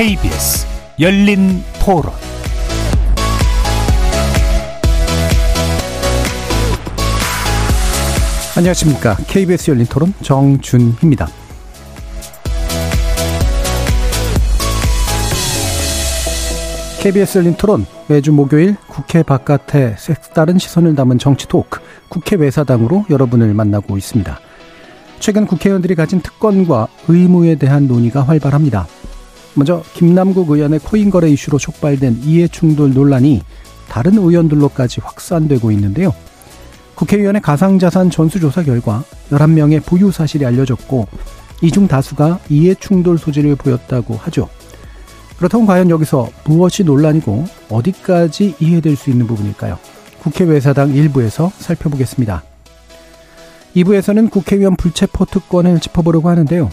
KBS 열린 토론 안녕하십니까. KBS 열린 토론 정준희입니다. KBS 열린 토론 매주 목요일 국회 바깥에 색다른 시선을 담은 정치 토크 국회 외사당으로 여러분을 만나고 있습니다. 최근 국회의원들이 가진 특권과 의무에 대한 논의가 활발합니다. 먼저 김남국 의원의 코인 거래 이슈로 촉발된 이해 충돌 논란이 다른 의원들로까지 확산되고 있는데요. 국회의원의 가상자산 전수조사 결과 11명의 보유 사실이 알려졌고 이 중 다수가 이해 충돌 소지를 보였다고 하죠. 그렇다면 과연 여기서 무엇이 논란이고 어디까지 이해될 수 있는 부분일까요? 국회 외사당 일부에서 살펴보겠습니다. 2부에서는 국회의원 불체포 특권을 짚어보려고 하는데요.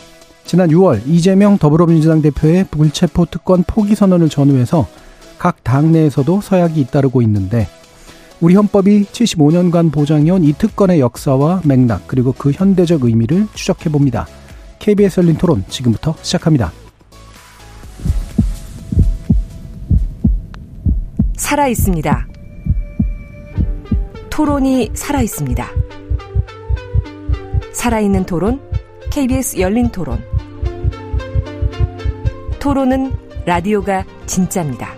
지난 6월 이재명 더불어민주당 대표의 불체포 특권 포기 선언을 전후해서 각 당내에서도 서약이 잇따르고 있는데 우리 헌법이 75년간 보장해온 이 특권의 역사와 맥락 그리고 그 현대적 의미를 추적해 봅니다. KBS 열린 토론 지금부터 시작합니다. 살아 있습니다. 토론이 살아 있습니다. 살아있는 토론, KBS 열린 토론. 토론은 라디오가 진짜입니다.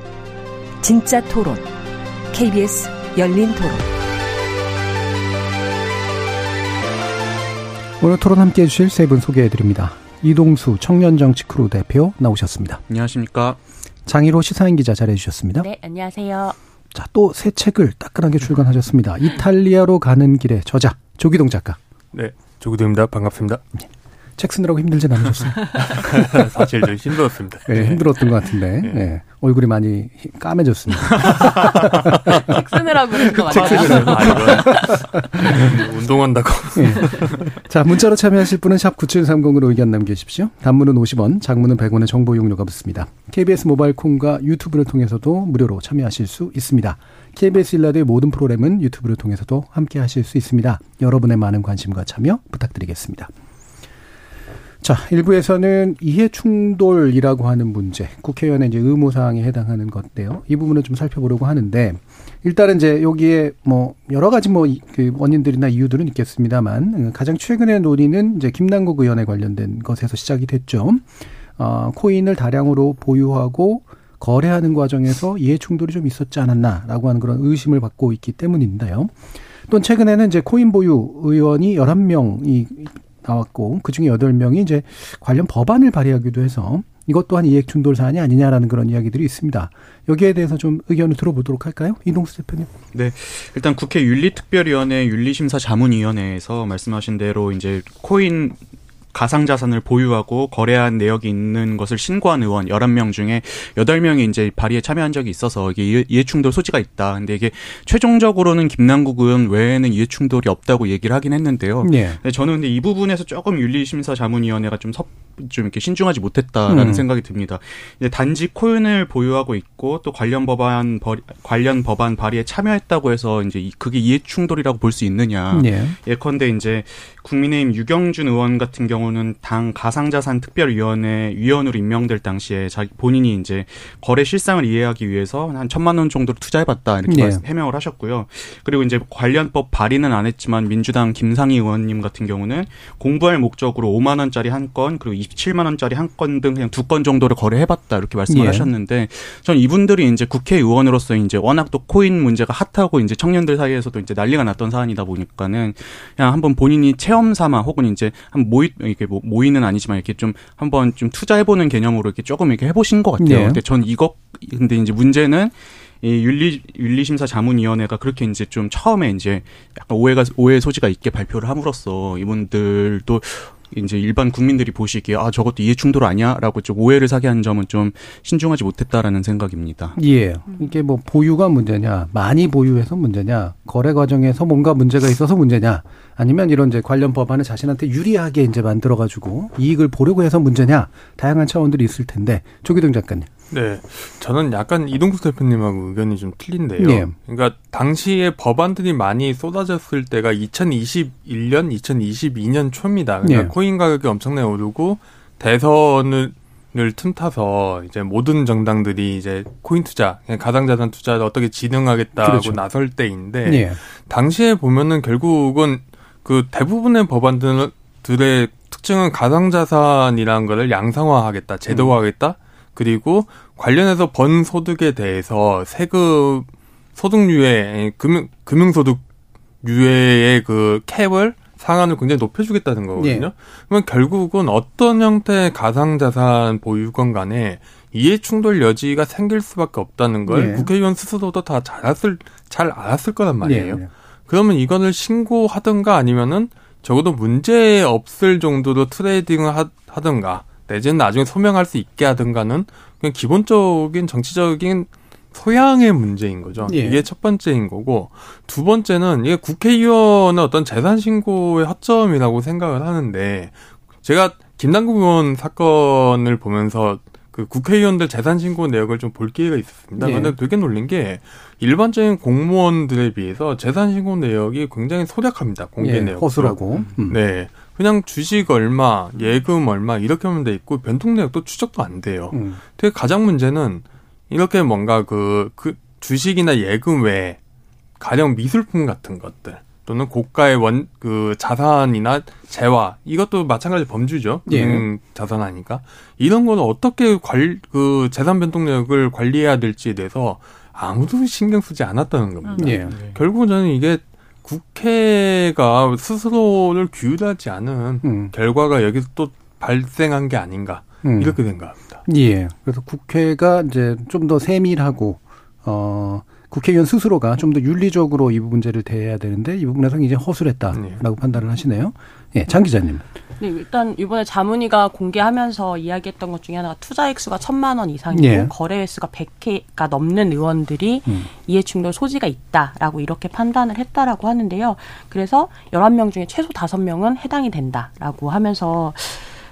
진짜 토론, KBS 열린 토론. 오늘 토론 함께 해주실 세 분 소개해 드립니다. 이동수 청년정치 크루 대표 나오셨습니다. 안녕하십니까. 장희로 시사인 기자 잘해 주셨습니다. 네, 안녕하세요. 자, 또 새 책을 따끈하게 출간하셨습니다. 이탈리아로 가는 길의 저자, 조기동 작가. 네, 조기동입니다. 반갑습니다. 책 쓰느라고 힘들진 않으셨어요? 사실 좀 힘들었습니다. 네, 힘들었던 것 같은데, 네. 네. 얼굴이 많이 까매졌습니다. 책 쓰느라고 그런 거책 쓰느라고. 운동한다고. 네. 자, 문자로 참여하실 분은 샵 9730으로 의견 남겨주십시오. 단문은 50원, 장문은 100원의 정보 용료가 붙습니다. KBS 모바일 콩과 유튜브를 통해서도 무료로 참여하실 수 있습니다. KBS 일라드의 모든 프로그램은 유튜브를 통해서도 함께 하실 수 있습니다. 여러분의 많은 관심과 참여 부탁드리겠습니다. 자, 일부에서는 이해 충돌이라고 하는 문제, 국회의원의 이제 의무사항에 해당하는 것인데요. 이 부분을 좀 살펴보려고 하는데, 일단은 이제 여기에 뭐, 여러 가지 뭐, 그 원인들이나 이유들은 있겠습니다만, 가장 최근의 논의는 이제 김남국 의원에 관련된 것에서 시작이 됐죠. 어, 코인을 다량으로 보유하고 거래하는 과정에서 이해 충돌이 좀 있었지 않았나라고 하는 그런 의심을 받고 있기 때문인데요. 또 최근에는 이제 코인 보유 의원이 11명이 나왔고 그중에 여덟 명이 이제 관련 법안을 발의하기도 해서 이것 또한 이익 충돌 사안이 아니냐라는 그런 이야기들이 있습니다. 여기에 대해서 좀 의견을 들어보도록 할까요? 이동수 대표님. 네. 일단 국회 윤리특별위원회 윤리심사 자문위원회에서 말씀하신 대로 이제 코인 가상자산을 보유하고 거래한 내역이 있는 것을 신고한 의원 11명 중에 8명이 이제 발의에 참여한 적이 있어서 이게 이해충돌 소지가 있다. 근데 이게 최종적으로는 김남국 의원 외에는 이해충돌이 없다고 얘기를 하긴 했는데요. 네. 저는 근데 이 부분에서 조금 윤리심사자문위원회가 좀 섭, 좀 이렇게 신중하지 못했다라는 음. 생각이 듭니다. 이제 단지 코인을 보유하고 있고 또 관련 법안 관련 법안 발의에 참여했다고 해서 이제 그게 이해 충돌이라고 볼 수 있느냐. 네. 예컨대 이제 국민의힘 유경준 의원 같은 경우는 당 가상자산 특별위원회 위원으로 임명될 당시에 자기 본인이 이제 거래 실상을 이해하기 위해서 한 천만 원 정도를 투자해봤다 이렇게 네. 해명을 하셨고요. 그리고 이제 관련법 발의는 안 했지만 민주당 김상희 의원님 같은 경우는 공부할 목적으로 5만 원짜리 한 건 그리고 27만 원짜리 한 건 등 그냥 두 건 정도를 거래해봤다 이렇게 말씀을 예. 하셨는데 전 이분들이 이제 국회의원으로서 이제 워낙 또 코인 문제가 핫하고 이제 청년들 사이에서도 이제 난리가 났던 사안이다 보니까는 그냥 한번 본인이 체험 삼아 혹은 이제 한 모이 이렇게 뭐 모이는 아니지만 이렇게 좀 한번 좀 투자해보는 개념으로 이렇게 조금 이렇게 해보신 것 같아요. 네. 근데 전 이거 근데 이제 문제는 이 윤리 윤리심사 자문위원회가 그렇게 이제 좀 처음에 이제 약간 오해가 오해 소지가 있게 발표를 함으로써 이분들도 이제 일반 국민들이 보시기에 아 저것도 이해 충돌 아니야라고 좀 오해를 사게 한 점은 좀 신중하지 못했다라는 생각입니다. 예. 이게 뭐 보유가 문제냐, 많이 보유해서 문제냐, 거래 과정에서 뭔가 문제가 있어서 문제냐, 아니면 이런 이제 관련 법안을 자신한테 유리하게 이제 만들어 가지고 이익을 보려고 해서 문제냐, 다양한 차원들이 있을 텐데 조기동 작가님. 네. 저는 약간 이동숙 대표님하고 의견이 좀 틀린데요. 네. 그러니까 당시에 법안들이 많이 쏟아졌을 때가 2021년, 2022년 초입니다. 그러니까 네. 코인 가격이 엄청나게 오르고 대선을 를 틈타서 이제 모든 정당들이 이제 코인 투자, 가상자산 투자를 어떻게 진행하겠다고 그렇죠. 나설 때인데 예. 당시에 보면은 결국은 그 대부분의 법안들의 특징은 가상자산이라는 거를 양상화하겠다, 제도화하겠다, 음. 그리고 관련해서 번 소득에 대해서 세금 소득유예 금융 금융소득 유예의 그 캡을 상한을 굉장히 높여주겠다는 거거든요. 예. 그러면 결국은 어떤 형태의 가상자산 보유건 간에 이해 충돌 여지가 생길 수밖에 없다는 걸 예. 국회의원 스스로도 다 잘 알았을 잘 알았을 거란 말이에요. 예. 그러면 이거를 신고하든가 아니면은 적어도 문제 없을 정도로 트레이딩을 하, 하든가 내지는 나중에 소명할 수 있게 하든가는 그냥 기본적인 정치적인 소양의 문제인 거죠. 예. 이게 첫 번째인 거고 두 번째는 이게 국회의원의 어떤 재산 신고의 허점이라고 생각을 하는데 제가 김남국 의원 사건을 보면서 그 국회의원들 재산 신고 내역을 좀 볼 기회가 있었습니다. 그런데 예. 되게 놀란 게 일반적인 공무원들에 비해서 재산 신고 내역이 굉장히 소략합니다. 공개 예, 내역. 허술하고. 음. 네. 그냥 주식 얼마, 예금 얼마 이렇게 하면 돼 있고 변통 내역도 추적도 안 돼요. 음. 되게 가장 문제는 이렇게 뭔가 그, 그 주식이나 예금 외에 가령 미술품 같은 것들 또는 고가의 원, 그 자산이나 재화 이것도 마찬가지 범주죠. 예. 음, 자산하니까. 이런 거는 어떻게 관, 그 재산 변동 내역을 관리해야 될지에 대해서 아무도 신경 쓰지 않았다는 겁니다. 예. 결국은 저는 이게 국회가 스스로를 규율하지 않은 음. 결과가 여기서 또 발생한 게 아닌가 음. 이렇게 생각합니다. 예. 그래서 국회가 이제 좀 더 세밀하고 어 국회의원 스스로가 좀 더 윤리적으로 이 문제를 대해야 되는데 이 부분에서 이제 허술했다라고 네. 판단을 하시네요. 예, 장 기자님. 네, 일단 이번에 자문위가 공개하면서 이야기했던 것 중에 하나가 투자 액수가 천만 원 이상이고 예. 거래 횟수가 100회가 넘는 의원들이 음. 이해충돌 소지가 있다라고 이렇게 판단을 했다라고 하는데요. 그래서 11명 중에 최소 5명은 해당이 된다라고 하면서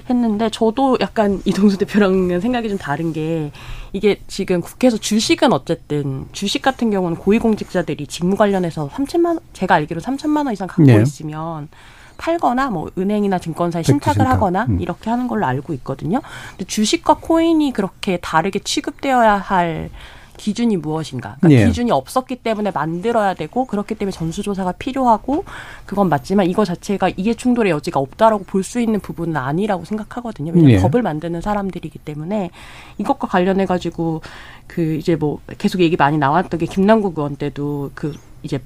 했는데 저도 약간 이동수 대표랑은 생각이 좀 다른 게 이게 지금 국회에서 주식은 어쨌든 주식 같은 경우는 고위공직자들이 직무 관련해서 3천만 제가 알기로 3천만 원 이상 갖고 네. 있으면 팔거나 뭐 은행이나 증권사에 신탁을 하거나 음. 이렇게 하는 걸로 알고 있거든요. 근데 주식과 코인이 그렇게 다르게 취급되어야 할 기준이 무엇인가. 그러니까 예. 기준이 없었기 때문에 만들어야 되고 그렇기 때문에 전수조사가 필요하고 그건 맞지만 이거 자체가 이해 충돌의 여지가 없다라고 볼 수 있는 부분은 아니라고 생각하거든요. 왜냐하면 예. 법을 만드는 사람들이기 때문에 이것과 관련해 가지고 그 이제 뭐 계속 얘기 많이 나왔던 게 김남국 의원 때도 그 이제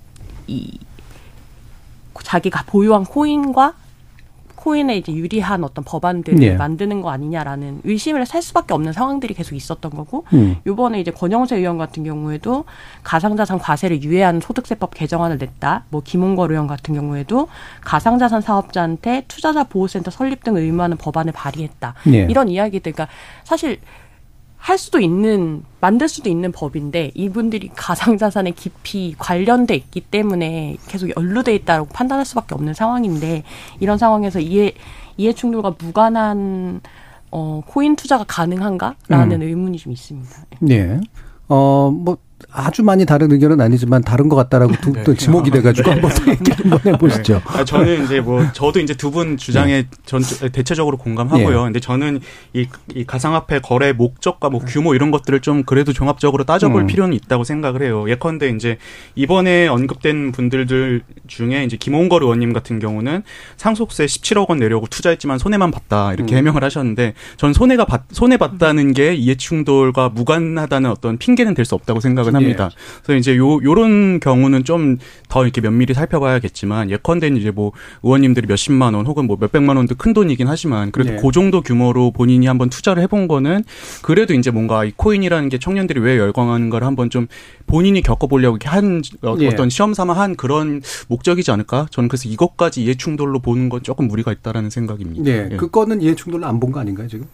이 자기가 보유한 코인과 코인에 이제 유리한 어떤 법안들을 네. 만드는 거 아니냐라는 의심을 살 수밖에 없는 상황들이 계속 있었던 거고 음. 요번에 이제 권영세 의원 같은 경우에도 가상자산 과세를 유예하는 소득세법 개정안을 냈다. 뭐 김홍걸 의원 같은 경우에도 가상자산 사업자한테 투자자 보호센터 설립 등 의무하는 법안을 발의했다. 네. 이런 이야기들 그러니까 사실 할 수도 있는 만들 수도 있는 법인데 이분들이 가상자산에 깊이 관련돼 있기 때문에 계속 연루돼 있다고 판단할 수밖에 없는 상황인데 이런 상황에서 이해 이해 충돌과 무관한 어 코인 투자가 가능한가라는 음. 의문이 좀 있습니다. 네. 어 뭐 아주 많이 다른 의견은 아니지만 다른 것 같다라고 두, 네. 또 지목이 돼가지고 한번 얘기 한번 해보시죠. 네. 아, 저는 이제 뭐 저도 이제 두 분 주장에 네. 전 대체적으로 공감하고요. 네. 근데 저는 이, 이 가상화폐 거래 목적과 뭐 규모 이런 것들을 좀 그래도 종합적으로 따져볼 음. 필요는 있다고 생각을 해요. 예컨대 이제 이번에 언급된 분들 중에 이제 김홍걸 의원님 같은 경우는 상속세 17억 원 내려고 투자했지만 손해만 봤다 이렇게 음. 해명을 하셨는데 전 손해가 받, 손해 봤다는 게 이해충돌과 무관하다는 어떤 핑계는 될 수 없다고 생각을 생각은 합니다. 예. 그래서 이제 요 요런 경우는 좀 더 이렇게 면밀히 살펴봐야겠지만 예컨대 이제 뭐 의원님들이 몇십만 원 혹은 뭐 몇백만 원도 큰 돈이긴 하지만 그래도 예. 그 정도 규모로 본인이 한번 투자를 해본 거는 그래도 이제 뭔가 이 코인이라는 게 청년들이 왜 열광하는 걸 한번 좀 본인이 겪어보려고 한 어, 예. 어떤 시험 삼아 한 그런 목적이지 않을까? 저는 그래서 이것까지 이해 충돌로 보는 건 조금 무리가 있다라는 생각입니다. 네, 예. 그거는 이해 충돌로 안 본 거 아닌가요 지금?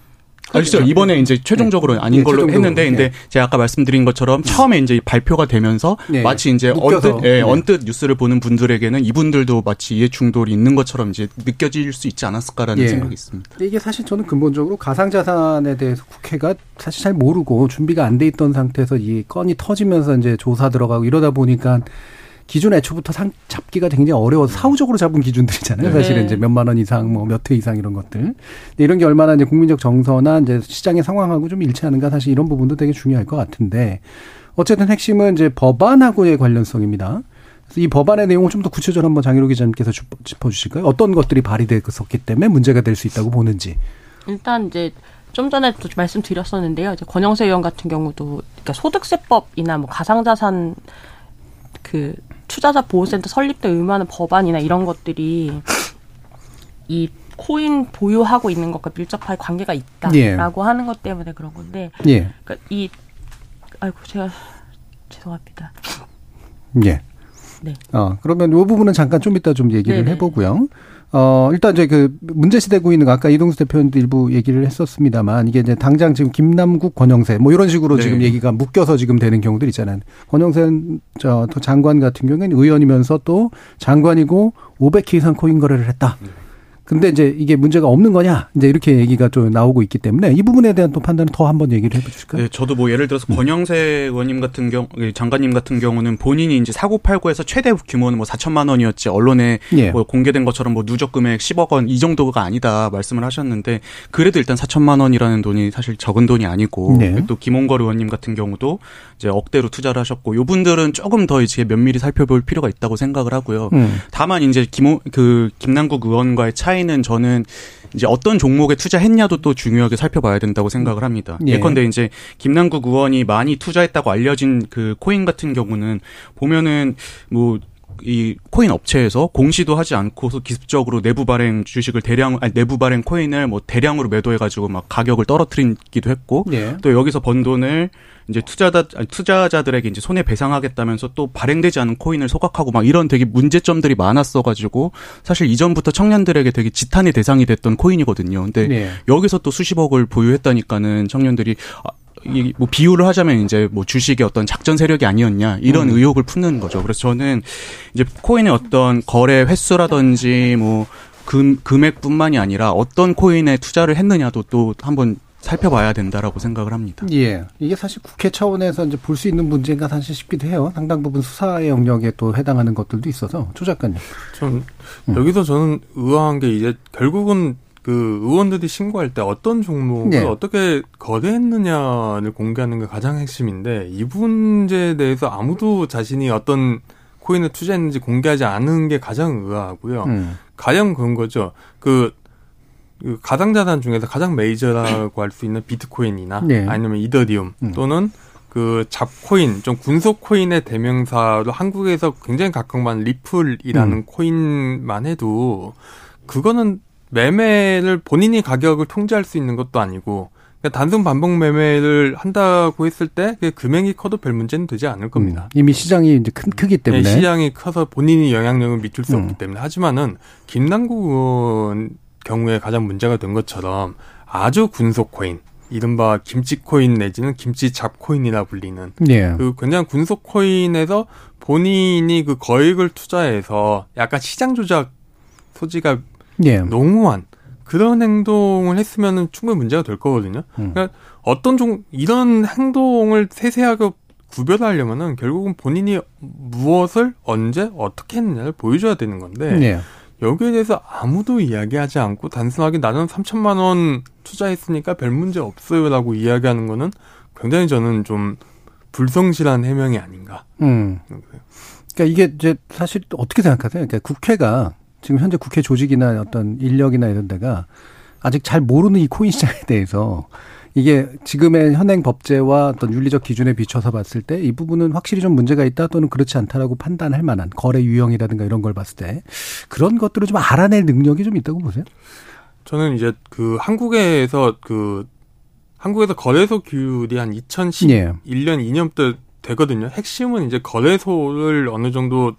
아시죠? 이번에 이제 최종적으로 네. 아닌 네, 걸로 최종적으로. 했는데, 근데 네. 제가 아까 말씀드린 것처럼 처음에 이제 발표가 되면서 네. 마치 이제 언뜻, 예, 네. 언뜻 뉴스를 보는 분들에게는 이분들도 마치 이해 충돌이 있는 것처럼 이제 느껴질 수 있지 않았을까라는 예. 생각이 있습니다. 이게 사실 저는 근본적으로 가상자산에 대해서 국회가 사실 잘 모르고 준비가 안 돼 있던 상태에서 이 건이 터지면서 이제 조사 들어가고 이러다 보니까 기준 애초부터 상, 잡기가 굉장히 어려워서 사후적으로 잡은 기준들이잖아요. 사실은 네. 이제 몇만 원 이상, 뭐 몇 회 이상 이런 것들. 이런 게 얼마나 이제 국민적 정서나 이제 시장의 상황하고 좀 일치하는가 사실 이런 부분도 되게 중요할 것 같은데 어쨌든 핵심은 이제 법안하고의 관련성입니다. 그래서 이 법안의 내용을 좀 더 구체적으로 한번 장희로 기자님께서 짚어주실까요? 어떤 것들이 발의됐었기 때문에 문제가 될 수 있다고 보는지. 일단 이제 좀 전에 도 말씀드렸었는데요. 이제 권영세 의원 같은 경우도 그러니까 소득세법이나 뭐 가상자산 그 투자자 보호센터 설립 때 의무하는 법안이나 이런 것들이 이 코인 보유하고 있는 것과 밀접하게 관계가 있다라고 예. 하는 것 때문에 그런 건데, 예. 그러니까 이 아이고 제가 죄송합니다. 예. 네. 어, 그러면 이 부분은 잠깐 좀 이따 좀 얘기를 네네. 해보고요. 어, 일단 이제 그 문제시되고 있는 아까 이동수 대표님도 일부 얘기를 했었습니다만 이게 이제 당장 지금 김남국 권영세 뭐 이런 식으로 네. 지금 얘기가 묶여서 지금 되는 경우들 있잖아요. 권영세 저 장관 같은 경우에는 의원이면서 또 장관이고 500회 이상 코인 거래를 했다. 네. 근데 이제 이게 문제가 없는 거냐 이제 이렇게 얘기가 좀 나오고 있기 때문에 이 부분에 대한 또 판단을 더 한번 얘기를 해주실까요? 네, 저도 뭐 예를 들어서 음. 권영세 의원님 같은 경우 장관님 같은 경우는 본인이 이제 사고 팔고해서 최대 규모는 뭐 4천만 원이었지 언론에 예. 뭐 공개된 것처럼 뭐 누적 금액 10억 원 이 정도가 아니다 말씀을 하셨는데 그래도 일단 4천만 원이라는 돈이 사실 적은 돈이 아니고 네. 또 김홍걸 의원님 같은 경우도 이제 억대로 투자를 하셨고 요 분들은 조금 더 이제 면밀히 살펴볼 필요가 있다고 생각을 하고요. 음. 다만 이제 김 그 김남국 의원과의 차이 차이는 저는 이제 어떤 종목에 투자했냐도 또 중요하게 살펴봐야 된다고 생각을 합니다. 예. 예컨대 이제 김남국 의원이 많이 투자했다고 알려진 그 코인 같은 경우는 보면은 뭐 이 코인 업체에서 공시도 하지 않고서 기습적으로 내부 발행 주식을 대량 아니 내부 발행 코인을 뭐 대량으로 매도해 가지고 막 가격을 떨어뜨리기도 했고 예. 또 여기서 번 돈을 이제 투자자 투자자들에게 이제 손해 배상하겠다면서 또 발행되지 않은 코인을 소각하고 막 이런 되게 문제점들이 많았어 가지고 사실 이전부터 청년들에게 되게 지탄의 대상이 됐던 코인이거든요. 근데 네. 여기서 또 수십억을 보유했다니까는 청년들이 아, 이 뭐 비유를 하자면 이제 뭐 주식의 어떤 작전 세력이 아니었냐 이런 음. 의혹을 품는 거죠. 그래서 저는 이제 코인의 어떤 거래 횟수라든지 뭐 금, 금액뿐만이 아니라 어떤 코인에 투자를 했느냐도 또 한번 살펴봐야 된다라고 생각을 합니다. 예. 이게 사실 국회 차원에서 이제 볼 수 있는 문제인가 사실 싶기도 해요. 상당 부분 수사의 영역에 또 해당하는 것들도 있어서 조 작가님. 전 음. 여기서 저는 의아한 게 이제 결국은 그 의원들이 신고할 때 어떤 종목을 네. 어떻게 거래했느냐를 공개하는 게 가장 핵심인데 이 문제에 대해서 아무도 자신이 어떤 코인을 투자했는지 공개하지 않은 게 가장 의아하고요. 음. 가장 그런 거죠. 그 그 가상 자산 중에서 가장 메이저라고 할 수 있는 비트코인이나 네. 아니면 이더리움 음. 또는 그 잡코인, 좀 군소 코인의 대명사로 한국에서 굉장히 각광받는 리플이라는 음. 코인만 해도 그거는 매매를 본인이 가격을 통제할 수 있는 것도 아니고 그냥 단순 반복 매매를 한다고 했을 때 금액이 커도 별 문제는 되지 않을 겁니다. 음. 이미 시장이 이제 큰 크기 때문에 네, 시장이 커서 본인이 영향력을 미칠 수 음. 없기 때문에 하지만은 김남국 의원 경우에 가장 문제가 된 것처럼 아주 군속 코인, 이른바 김치 코인 내지는 김치 잡 코인이라 불리는 예. 그 굉장히 군속 코인에서 본인이 그 거액을 투자해서 약간 시장 조작 소지가 예. 농후한 그런 행동을 했으면은 충분히 문제가 될 거거든요. 음. 그러니까 어떤 종 이런 행동을 세세하게 구별하려면은 결국은 본인이 무엇을 언제 어떻게 했느냐를 보여줘야 되는 건데 예. 여기에 대해서 아무도 이야기하지 않고 단순하게 나는 3천만 원 투자했으니까 별 문제 없어요라고 이야기하는 거는 굉장히 저는 좀 불성실한 해명이 아닌가. 음. 그러니까 이게 이제 사실 어떻게 생각하세요? 그러니까 국회가 지금 현재 국회 조직이나 어떤 인력이나 이런 데가 아직 잘 모르는 이 코인 시장에 대해서 이게 지금의 현행 법제와 어떤 윤리적 기준에 비춰서 봤을 때 이 부분은 확실히 좀 문제가 있다 또는 그렇지 않다라고 판단할 만한 거래 유형이라든가 이런 걸 봤을 때 그런 것들을 좀 알아낼 능력이 좀 있다고 보세요? 저는 이제 그 한국에서 그 한국에서 거래소 규율이 한 2011년 예. 2년부터 되거든요. 핵심은 이제 거래소를 어느 정도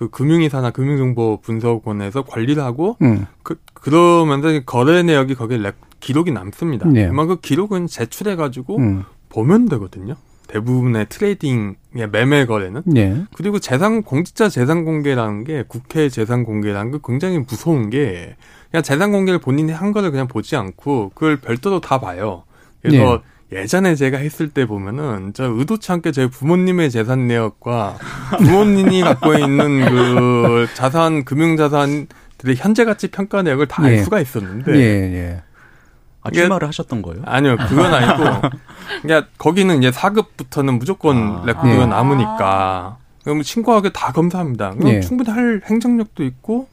그 금융이사나 금융정보 분석원에서 관리를 하고 음. 그 그러면서 거래 내역이 거기에 기록이 남습니다. 네. 아마 그 기록은 제출해 가지고 음. 보면 되거든요. 대부분의 트레이딩의 매매 거래는 네. 그리고 재산 공직자 재산 공개라는 게 국회 재산 공개라는 게 굉장히 무서운 게 그냥 재산 공개를 본인이 한 거를 그냥 보지 않고 그걸 별도로 다 봐요. 그래서 네. 예전에 제가 했을 때 보면은 저 의도치 않게 제 부모님의 재산 내역과 부모님이 갖고 있는 그 자산 금융 자산들의 현재 가치 평가 내역을 다 알 예. 수가 있었는데 예, 예. 아, 출마를 하셨던 거예요? 아니요, 그건 아니고 그냥 거기는 이제 4급부터는 무조건 아, 레코드가 예. 남으니까 그럼 친구하게 다 검사합니다. 그럼 예. 충분히 할 행정력도 있고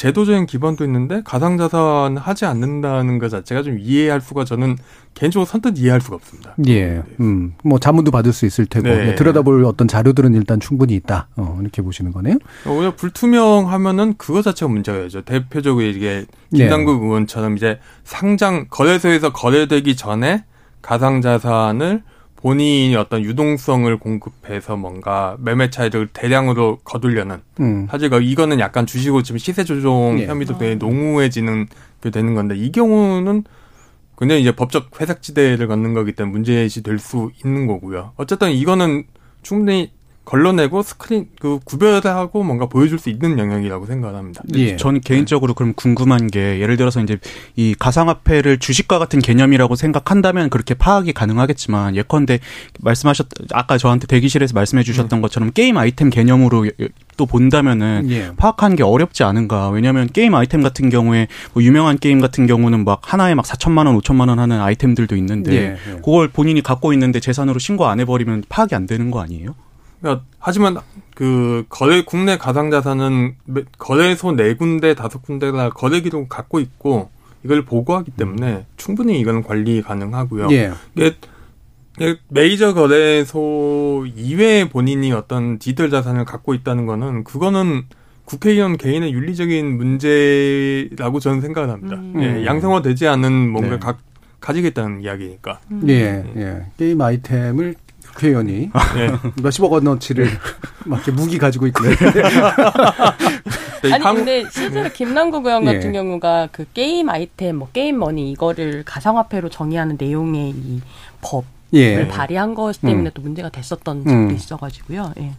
제도적인 기반도 있는데 가상자산 하지 않는다는 것 자체가 좀 이해할 수가 저는 개인적으로 선뜻 이해할 수가 없습니다. 예. 음, 뭐 자문도 받을 수 있을 테고 네. 들여다볼 어떤 자료들은 일단 충분히 있다. 어, 이렇게 보시는 거네요. 오히려 불투명하면은 그거 자체가 문제가죠. 대표적으로 이게 김남국 네. 의원처럼 이제 상장 거래소에서 거래되기 전에 가상자산을 본인이 어떤 유동성을 공급해서 뭔가 매매 차익을 대량으로 거두려는 음. 사실 이거는 약간 주식으로 지금 시세 조종 예. 혐의도 되게 농후해지는 게 되는 건데 이 경우는 굉장히 이제 법적 회색지대를 걷는 거기 때문에 문제시 될 수 있는 거고요. 어쨌든 이거는 충분히 걸러내고 스크린 그 구별하고 뭔가 보여줄 수 있는 영역이라고 생각합니다. 예. 저는 개인적으로 그럼 궁금한 게 예를 들어서 이제 이 가상화폐를 주식과 같은 개념이라고 생각한다면 그렇게 파악이 가능하겠지만 예컨대 말씀하셨 아까 저한테 대기실에서 말씀해 주셨던 음. 것처럼 게임 아이템 개념으로 또 본다면은 예. 파악하는 게 어렵지 않은가. 왜냐하면 게임 아이템 같은 경우에 뭐 유명한 게임 같은 경우는 막 하나에 막 4천만 원, 5천만 원 하는 아이템들도 있는데 예. 예. 그걸 본인이 갖고 있는데 재산으로 신고 안 해버리면 파악이 안 되는 거 아니에요? 그러니까 하지만 그 거래 국내 가상자산은 거래소 네 군데 다섯 군데가 거래 기록 을 갖고 있고 이걸 보고하기 때문에 충분히 이건 관리 가능하고요. 예. 이게 메이저 거래소 이외에 본인이 어떤 디지털 자산을 갖고 있다는 거는 그거는 국회의원 개인의 윤리적인 문제라고 저는 생각을 합니다. 음. 예, 양성화되지 않은 뭔가 네. 가, 가지겠다는 이야기니까. 음. 예, 예. 게임 아이템을 국회의원이 네. 몇십억 원어치를 막 이렇게 무기 가지고 있고. 네. 아니 근데 실제로 김남국 의원 같은 예. 경우가 그 게임 아이템, 뭐 게임 머니 이거를 가상화폐로 정의하는 내용의 이 법을 예. 발의한 것 때문에 음. 또 문제가 됐었던 적도 음. 있어가지고요. 예.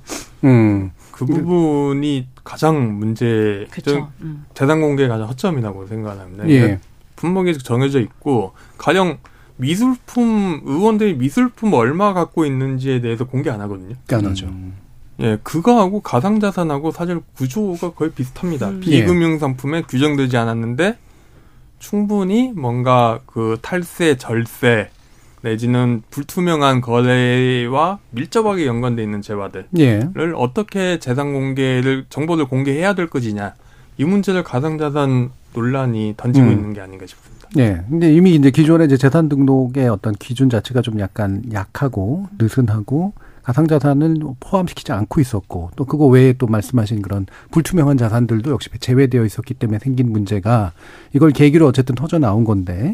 음. 그 부분이 가장 문제, 그쵸. 음. 재산 공개의 가장 허점이라고 생각합니다. 예. 분명히 정해져 있고 가령 미술품 의원들이 미술품 얼마 갖고 있는지에 대해서 공개 안 하거든요. 안 하죠. 음. 예, 그거하고 가상자산하고 사실 구조가 거의 비슷합니다. 음. 비금융 상품에 규정되지 않았는데 충분히 뭔가 그 탈세, 절세 내지는 불투명한 거래와 밀접하게 연관돼 있는 재화들을 예. 어떻게 재산 공개를 정보를 공개해야 될 것이냐 이 문제를 가상자산 논란이 던지고 음. 있는 게 아닌가 싶습니다. 네. 근데 이미 이제 기존의 이제 재산 등록의 어떤 기준 자체가 좀 약간 약하고 느슨하고 가상자산을 포함시키지 않고 있었고 또 그거 외에 또 말씀하신 그런 불투명한 자산들도 역시 제외되어 있었기 때문에 생긴 문제가 이걸 계기로 어쨌든 터져 나온 건데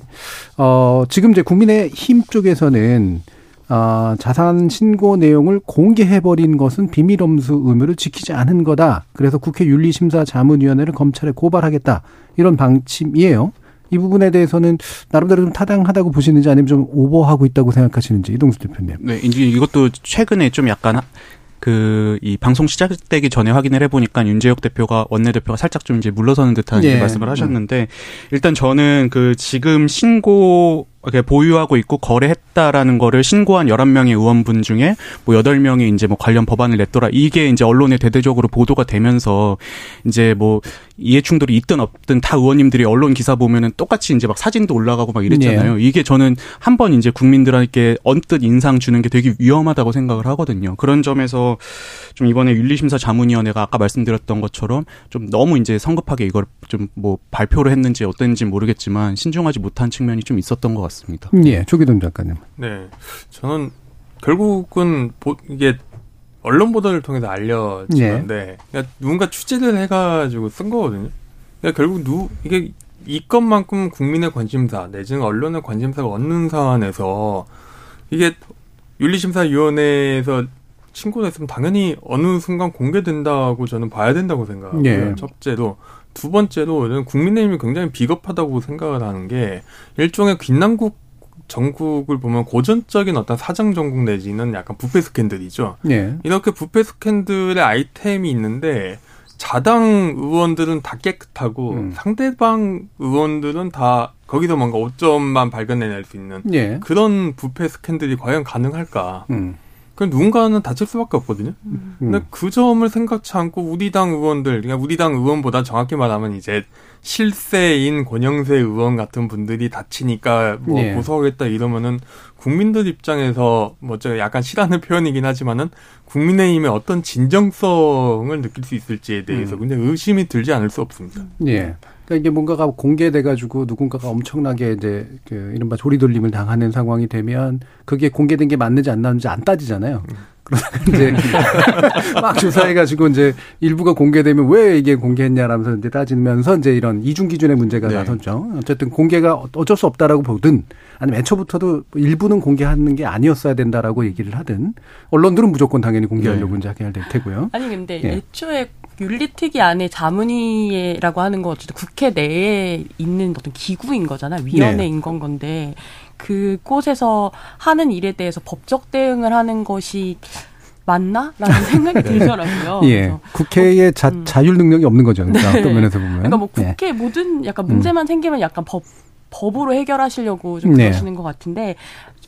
어 지금 이제 국민의 힘 쪽에서는 어, 자산 신고 내용을 공개해버린 것은 비밀엄수 의무를 지키지 않은 거다. 그래서 국회 윤리심사 자문위원회를 검찰에 고발하겠다. 이런 방침이에요. 이 부분에 대해서는 나름대로 좀 타당하다고 보시는지 아니면 좀 오버하고 있다고 생각하시는지 이동수 대표님. 네, 이제 이것도 최근에 좀 약간 그, 이 방송 시작되기 전에 확인을 해보니까 윤재혁 대표가, 원내대표가 살짝 좀 이제 물러서는 듯한 예. 말씀을 하셨는데, 일단 저는 그 지금 신고, 보유하고 있고 거래했다라는 거를 신고한 11명의 의원분 중에 뭐 8명이 이제 뭐 관련 법안을 냈더라. 이게 이제 언론에 대대적으로 보도가 되면서 이제 뭐 이해 충돌이 있든 없든 다 의원님들이 언론 기사 보면은 똑같이 이제 막 사진도 올라가고 막 이랬잖아요. 네. 이게 저는 한 번 이제 국민들에게 언뜻 인상 주는 게 되게 위험하다고 생각을 하거든요. 그런 점에서 좀 이번에 윤리심사 자문위원회가 아까 말씀드렸던 것처럼 좀 너무 이제 성급하게 이걸 좀 뭐 발표를 했는지 어땠는지 모르겠지만 신중하지 못한 측면이 좀 있었던 것 같습니다. 예, 조기동 작가님. 네, 저는 결국은 이게 언론 보도를 통해서 알려진 네. 그러니까 누군가 취재를 해가지고 쓴 거거든요. 그러니까 결국 누 이게 이것만큼 국민의 관심사 내지는 언론의 관심사가 얻는 사안에서 이게 윤리심사위원회에서 신고를 했으면 당연히 어느 순간 공개된다고 저는 봐야 된다고 생각하고요. 네. 첫째로 두 번째로 저는 국민의힘이 굉장히 비겁하다고 생각을 하는 게 일종의 김남국 전국을 보면 고전적인 어떤 사정 전국 내지는 약간 부패 스캔들이죠. 네. 이렇게 부패 스캔들의 아이템이 있는데 자당 의원들은 다 깨끗하고 음. 상대방 의원들은 다 거기서 뭔가 오점만 발견해낼 수 있는 예. 그런 부패 스캔들이 과연 가능할까? 음. 그 누군가는 다칠 수밖에 없거든요. 음. 근데 그 점을 생각치 않고 우리 당 의원들, 그러니까 우리 당 의원보다 정확히 말하면 이제 실세인 권영세 의원 같은 분들이 다치니까 뭐 네. 고소하겠다 이러면은 국민들 입장에서 뭐 제가 약간 싫어하는 표현이긴 하지만은 국민의힘의 어떤 진정성을 느낄 수 있을지에 대해서 음. 굉장히 의심이 들지 않을 수 없습니다. 예. 그러니까 이게 뭔가가 공개돼 가지고 누군가가 엄청나게 이제 그 이른바 조리돌림을 당하는 상황이 되면 그게 공개된 게 맞는지 안 맞는지 안 따지잖아요. 음. 그러다가 이제 막 조사해가지고 이제 일부가 공개되면 왜 이게 공개했냐라면서 이제 따지면서 이제 이런 이중 기준의 문제가 네. 나섰죠. 어쨌든 공개가 어쩔 수 없다라고 보든 아니면 애초부터도 일부는 공개하는 게 아니었어야 된다라고 얘기를 하든 언론들은 무조건 당연히 공개하려고 네. 이제 하게 될 테고요. 아니 근데 예. 애초에 윤리특위 안에 자문위라고 하는 거 어쨌든 국회 내에 있는 어떤 기구인 거잖아요. 위원회인 네. 건 건데 그곳에서 하는 일에 대해서 법적 대응을 하는 것이 맞나라는 생각이 네. 들더라고요. 예. 국회의 자, 음. 자율 능력이 없는 거죠. 그러니까 네. 어떤 면에서 보면. 그러니까 뭐 예. 국회 예. 모든 약간 문제만 음. 생기면 약간 법 법으로 해결하시려고 좀 네. 그러시는 것 같은데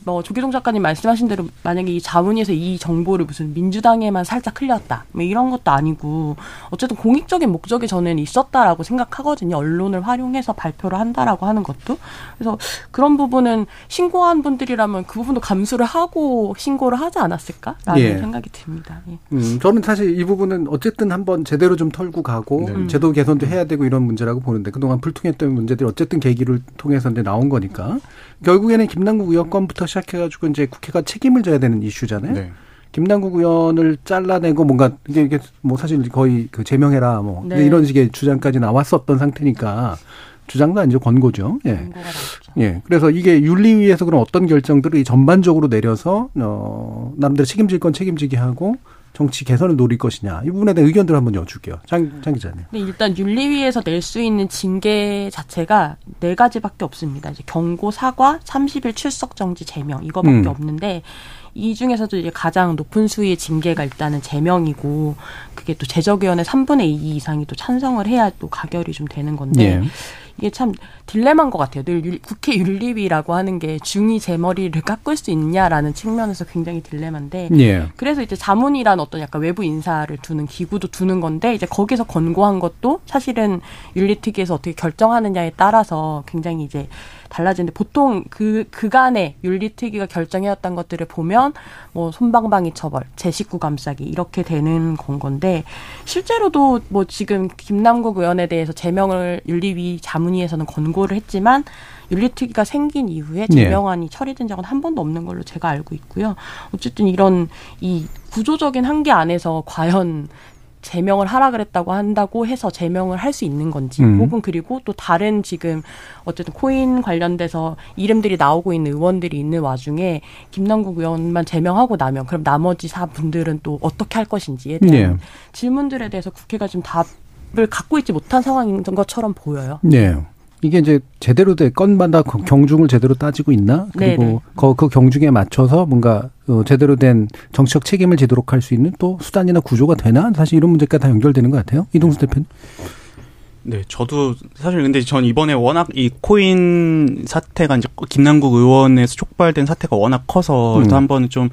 뭐 조기동 작가님 말씀하신 대로 만약에 이 자문위에서 이 정보를 무슨 민주당에만 살짝 흘렸다 뭐 이런 것도 아니고 어쨌든 공익적인 목적이 저는 있었다라고 생각하거든요 언론을 활용해서 발표를 한다라고 하는 것도 그래서 그런 부분은 신고한 분들이라면 그 부분도 감수를 하고 신고를 하지 않았을까라는 예. 생각이 듭니다. 예. 음, 저는 사실 이 부분은 어쨌든 한번 제대로 좀 털고 가고 네. 제도 개선도 해야 되고 이런 문제라고 보는데 그동안 불통했던 문제들이 어쨌든 계기를 통해서 이제 나온 거니까 결국에는 김남국 의원 건부터 시작해가지고 이제 국회가 책임을 져야 되는 이슈잖아요. 네. 김남국 의원을 잘라내고 뭔가 이게, 이게 뭐 사실 거의 그 제명해라 뭐 네. 이런 식의 주장까지 나왔었던 상태니까 주장도 아니죠 권고죠. 예. 예. 그래서 이게 윤리위에서 그런 어떤 결정들을 전반적으로 내려서 어 남들 책임질 건 책임지게 하고 정치 개선을 노릴 것이냐 이 부분에 대한 의견들 한번 여쭐게요. 장, 장 기자님. 네, 일단 윤리위에서 낼 수 있는 징계 자체가 네 가지밖에 없습니다. 이제 경고, 사과, 30일 출석 정지, 제명 이거밖에 음. 없는데 이 중에서도 이제 가장 높은 수위의 징계가 일단은 제명이고 그게 또 제적위원회 3분의 2 이상이 또 찬성을 해야 또 가결이 좀 되는 건데 예. 이게 참 딜레마인 것 같아요. 늘 유, 국회 윤리위라고 하는 게 중이 제 머리를 깎을 수 있냐라는 측면에서 굉장히 딜레마인데 예. 그래서 이제 자문이란 어떤 약간 외부 인사를 두는 기구도 두는 건데 이제 거기서 권고한 것도 사실은 윤리특위에서 어떻게 결정하느냐에 따라서 굉장히 이제 달라지는데 보통 그 그간의 윤리특위가 결정해왔던 것들을 보면 뭐 손방방이 처벌, 제 식구 감싸기 이렇게 되는 건 건데 실제로도 뭐 지금 김남국 의원에 대해서 제명을 윤리위 자문위에서는 권고를 했지만 윤리특위가 생긴 이후에 네. 제명안이 네. 처리된 적은 한 번도 없는 걸로 제가 알고 있고요. 어쨌든 이런 이 구조적인 한계 안에서 과연 제명을 하라 그랬다고 한다고 해서 제명을 할 수 있는 건지 음. 혹은 그리고 또 다른 지금 어쨌든 코인 관련돼서 이름들이 나오고 있는 의원들이 있는 와중에 김남국 의원만 제명하고 나면 그럼 나머지 사 분들은 또 어떻게 할 것인지에 대한 네. 질문들에 대해서 국회가 좀 답을 갖고 있지 못한 상황인 것처럼 보여요. 네. 이게 이제 제대로 된 건마다 경중을 제대로 따지고 있나? 그리고 그, 그 경중에 맞춰서 뭔가 어, 제대로 된 정치적 책임을 지도록 할 수 있는 또 수단이나 구조가 되나? 사실 이런 문제가 다 연결되는 것 같아요. 이동수 대표님. 네, 저도 사실 근데 전 이번에 워낙 이 코인 사태가 이제 김남국 의원에서 촉발된 사태가 워낙 커서 음. 한번 좀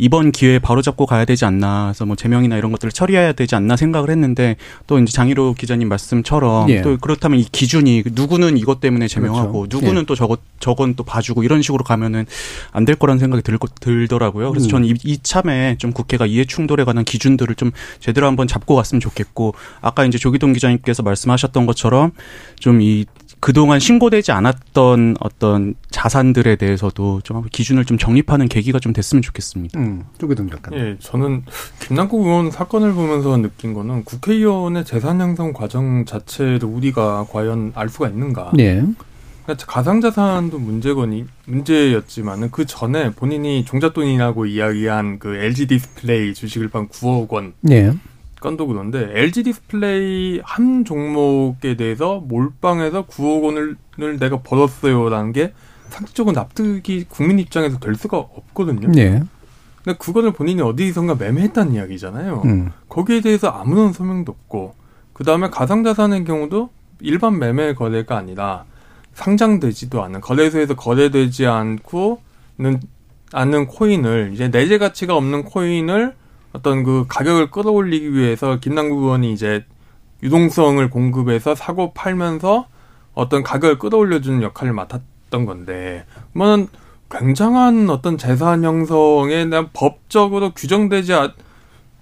이번 기회에 바로 잡고 가야 되지 않나. 그래서 뭐 제명이나 이런 것들을 처리해야 되지 않나 생각을 했는데 또 이제 장희로 기자님 말씀처럼 예. 또 그렇다면 이 기준이 누구는 이것 때문에 제명하고 그렇죠. 누구는 예. 또 저것 저건 또 봐주고 이런 식으로 가면은 안 될 거라는 생각이 들, 들더라고요. 그래서 음. 저는 이, 이 참에 좀 국회가 이해 충돌에 관한 기준들을 좀 제대로 한번 잡고 갔으면 좋겠고 아까 이제 조기동 기자님께서 말씀하셨던 것처럼 좀이 그동안 신고되지 않았던 어떤 자산들에 대해서도 좀 기준을 좀 정립하는 계기가 좀 됐으면 좋겠습니다. 음, 작가. 예, 저는 김남국 의원 사건을 보면서 느낀 거는 국회의원의 재산 형성 과정 자체를 우리가 과연 알 수가 있는가? 네. 그러니까 가상자산도 문제거니 문제였지만은 그 전에 본인이 종잣돈이라고 이야기한 그 LG 디스플레이 주식을 판 9억 원. 네. 건도 그런데 LG 디스플레이 한 종목에 대해서 몰빵해서 9억 원을 내가 벌었어요라는 게 상식적으로 납득이 국민 입장에서 될 수가 없거든요. 네. 근데 그거를 본인이 어디선가 매매했다는 이야기잖아요. 음. 거기에 대해서 아무런 소명도 없고 그 다음에 가상자산의 경우도 일반 매매 거래가 아니라 상장되지도 않은 거래소에서 거래되지 않고는 않는 코인을 이제 내재 가치가 없는 코인을 어떤 그 가격을 끌어올리기 위해서 김남국 의원이 이제 유동성을 공급해서 사고 팔면서 어떤 가격을 끌어올려주는 역할을 맡았던 건데, 그러면 굉장한 어떤 재산 형성에 대한 법적으로 규정되지 않,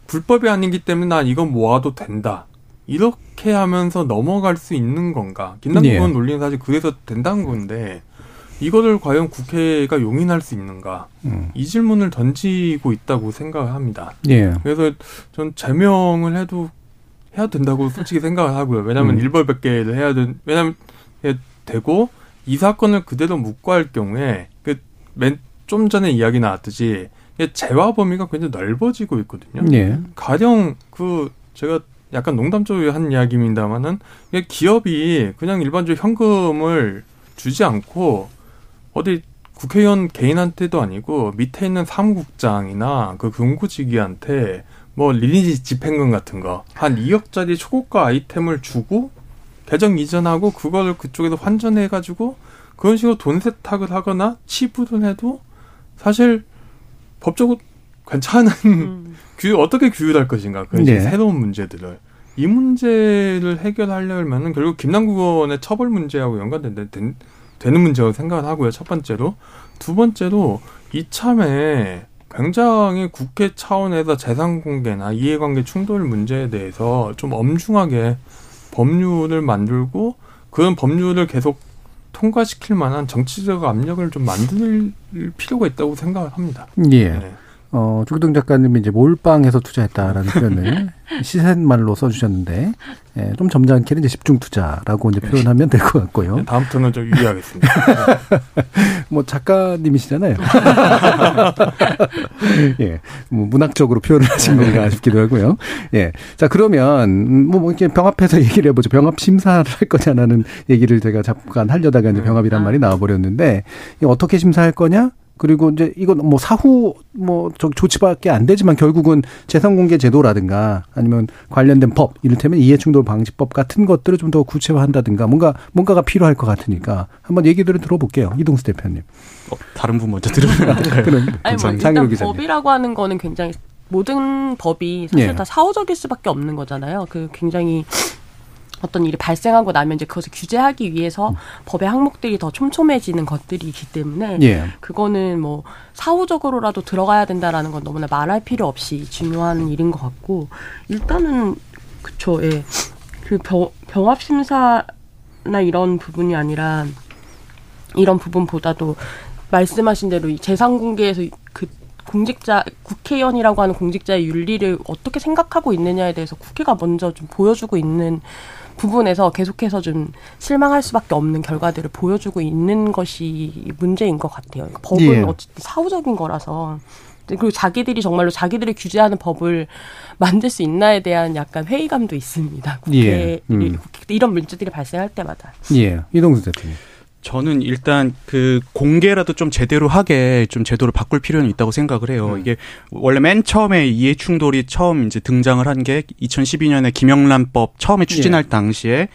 불법이 아니기 때문에 난 이건 모아도 된다. 이렇게 하면서 넘어갈 수 있는 건가? 김남국 의원 예. 논리는 사실 그래서 된다는 건데, 이거를 과연 국회가 용인할 수 있는가? 음. 이 질문을 던지고 있다고 생각합니다. 예. 그래서 전 제명을 해도 해야 된다고 솔직히 생각을 하고요. 왜냐하면 음. 일벌백계를 해야 된, 왜냐하면 되고 이 사건을 그대로 묵과할 경우에 그맨좀 전에 이야기 나왔듯이 재화 범위가 굉장히 넓어지고 있거든요. 예. 가령 그 제가 약간 농담적으로 한 이야기입니다만은 기업이 그냥 일반적으로 현금을 주지 않고 어디 국회의원 개인한테도 아니고 밑에 있는 사무국장이나 그 금고지기한테 뭐 리니지 집행금 같은 거 한 2억짜리 초고가 아이템을 주고 계정 이전하고 그걸 그쪽에서 환전해 가지고 그런 식으로 돈 세탁을 하거나 치부를 해도 사실 법적으로 괜찮은 음. 규 어떻게 규율할 것인가 그 네. 새로운 문제들을 이 문제를 해결하려면은 결국 김남국 의원의 처벌 문제하고 연관된 되는 문제라고 생각을 하고요. 첫 번째로. 두 번째로 이참에 굉장히 국회 차원에서 재산 공개나 이해관계 충돌 문제에 대해서 좀 엄중하게 법률을 만들고 그런 법률을 계속 통과시킬 만한 정치적 압력을 좀 만들 필요가 있다고 생각을 합니다. 예. 네. 어, 주기동 작가님이 이제 몰빵해서 투자했다라는 표현을 시센말로 써주셨는데, 예, 좀 점잖게는 이제 집중 투자라고 이제 표현하면 될 것 같고요. 네, 다음부터는 좀 유의하겠습니다. 뭐 작가님이시잖아요. 예, 뭐 문학적으로 표현을 하신 건가 싶기도 하고요. 예, 자 그러면 뭐, 뭐 이렇게 병합해서 얘기를 해보죠. 병합 심사를 할 거냐라는 얘기를 제가 잠깐 하려다가 이제 네. 병합이란 말이 나와버렸는데 어떻게 심사할 거냐? 그리고 이제 이건 뭐 사후 뭐 저 조치밖에 안 되지만 결국은 재산 공개 제도라든가 아니면 관련된 법 이를테면 이해충돌 방지법 같은 것들을 좀 더 구체화한다든가 뭔가 뭔가가 필요할 것 같으니까 한번 얘기들을 들어볼게요 이동수 대표님. 어, 다른 분 먼저 들으면 안 될까요? 그럼 아니 뭐 일단 법이라고 하는 거는 굉장히 모든 법이 사실 예. 다 사후적일 수밖에 없는 거잖아요. 그 굉장히 어떤 일이 발생하고 나면 이제 그것을 규제하기 위해서 음. 법의 항목들이 더 촘촘해지는 것들이기 때문에 예. 그거는 뭐 사후적으로라도 들어가야 된다라는 건 너무나 말할 필요 없이 중요한 일인 것 같고 일단은 그쵸 예. 그 병, 병합 심사나 이런 부분이 아니라 이런 부분보다도 말씀하신 대로 이 재산 공개에서 그 공직자 국회의원이라고 하는 공직자의 윤리를 어떻게 생각하고 있느냐에 대해서 국회가 먼저 좀 보여주고 있는 부분에서 계속해서 좀 실망할 수밖에 없는 결과들을 보여주고 있는 것이 문제인 것 같아요. 그러니까 법은 예. 어쨌든 사후적인 거라서 그리고 자기들이 정말로 자기들이 규제하는 법을 만들 수 있나에 대한 약간 회의감도 있습니다. 국회 예. 음. 이런 문제들이 발생할 때마다. 예, 이동수 대표님. 저는 일단 그 공개라도 좀 제대로 하게 좀 제도를 바꿀 필요는 있다고 생각을 해요. 음. 이게 원래 맨 처음에 이해 충돌이 처음 이제 등장을 한 게 2012년에 김영란법 처음에 추진할 예. 당시에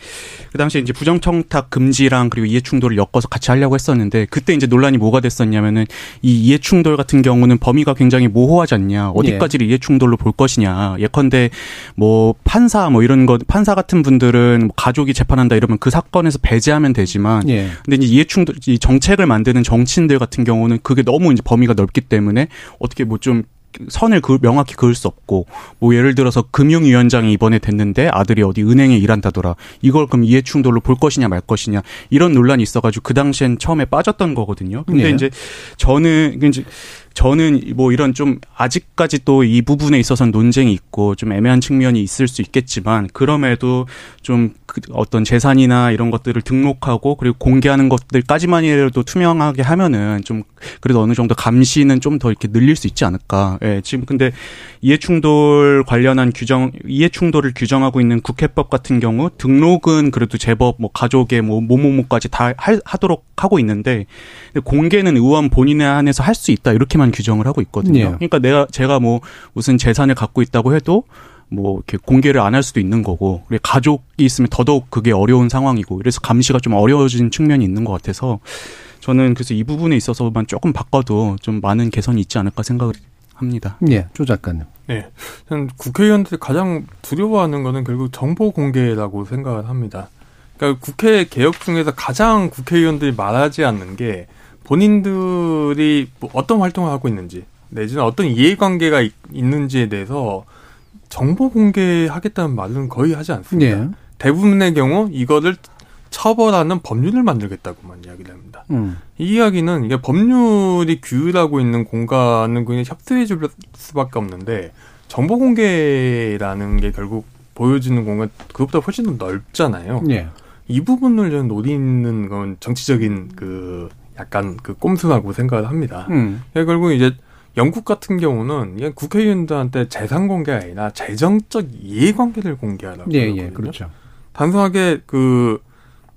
그 당시에 이제 부정청탁 금지랑 그리고 이해 충돌을 엮어서 같이 하려고 했었는데 그때 이제 논란이 뭐가 됐었냐면은 이 이해 충돌 같은 경우는 범위가 굉장히 모호하지 않냐. 어디까지를 예. 이해 충돌로 볼 것이냐. 예컨대 뭐 판사 뭐 이런 거 판사 같은 분들은 뭐 가족이 재판한다 이러면 그 사건에서 배제하면 되지만 예. 근데 이제 이해충돌, 이 정책을 만드는 정치인들 같은 경우는 그게 너무 이제 범위가 넓기 때문에 어떻게 뭐 좀 선을 그 명확히 그을 수 없고 뭐 예를 들어서 금융위원장이 이번에 됐는데 아들이 어디 은행에 일한다더라 이걸 그럼 이해 충돌로 볼 것이냐 말 것이냐 이런 논란이 있어가지고 그 당시엔 처음에 빠졌던 거거든요. 근데 네. 이제 저는 이제 저는 뭐 이런 좀 아직까지 또 이 부분에 있어서는 논쟁이 있고 좀 애매한 측면이 있을 수 있겠지만 그럼에도 좀 그 어떤 재산이나 이런 것들을 등록하고 그리고 공개하는 것들까지만이라도 투명하게 하면은 좀 그래도 어느 정도 감시는 좀 더 이렇게 늘릴 수 있지 않을까. 예, 지금 근데 이해충돌 관련한 규정, 이해충돌을 규정하고 있는 국회법 같은 경우 등록은 그래도 제법 뭐 가족의 뭐 모모모까지 다 할, 하도록 하고 있는데 공개는 의원 본인에 한해서 할 수 있다 이렇게만 규정을 하고 있거든요. 예. 그러니까 내가 제가 뭐 무슨 재산을 갖고 있다고 해도 뭐 이렇게 공개를 안 할 수도 있는 거고 그리고 가족이 있으면 더더욱 그게 어려운 상황이고 그래서 감시가 좀 어려워진 측면이 있는 것 같아서 저는 그래서 이 부분에 있어서만 조금 바꿔도 좀 많은 개선이 있지 않을까 생각을 합니다. 예, 조 작가님. 네, 저는 국회의원들이 가장 두려워하는 거는 결국 정보 공개라고 생각을 합니다. 그러니까 국회 개혁 중에서 가장 국회의원들이 말하지 않는 게 본인들이 뭐 어떤 활동을 하고 있는지 내지는 어떤 이해관계가 있, 는지에 대해서 정보 공개하겠다는 말은 거의 하지 않습니다. 네. 대부분의 경우 이거를 처벌하는 법률을 만들겠다고만 이야기를 합니다. 음. 이 이야기는 이게 법률이 규율하고 있는 공간은 그냥 협조해 줄 수밖에 없는데 정보 공개라는 게 결국 보여지는 공간 그것보다 훨씬 더 넓잖아요. 네. 이 부분을 저는 노리는 건 정치적인 그 약간 그 꼼수라고 생각을 합니다. 음. 결국 이제 영국 같은 경우는 국회의원들한테 재산 공개가 아니라 재정적 이해관계를 공개하라고 예, 예, 그렇죠. 단순하게 그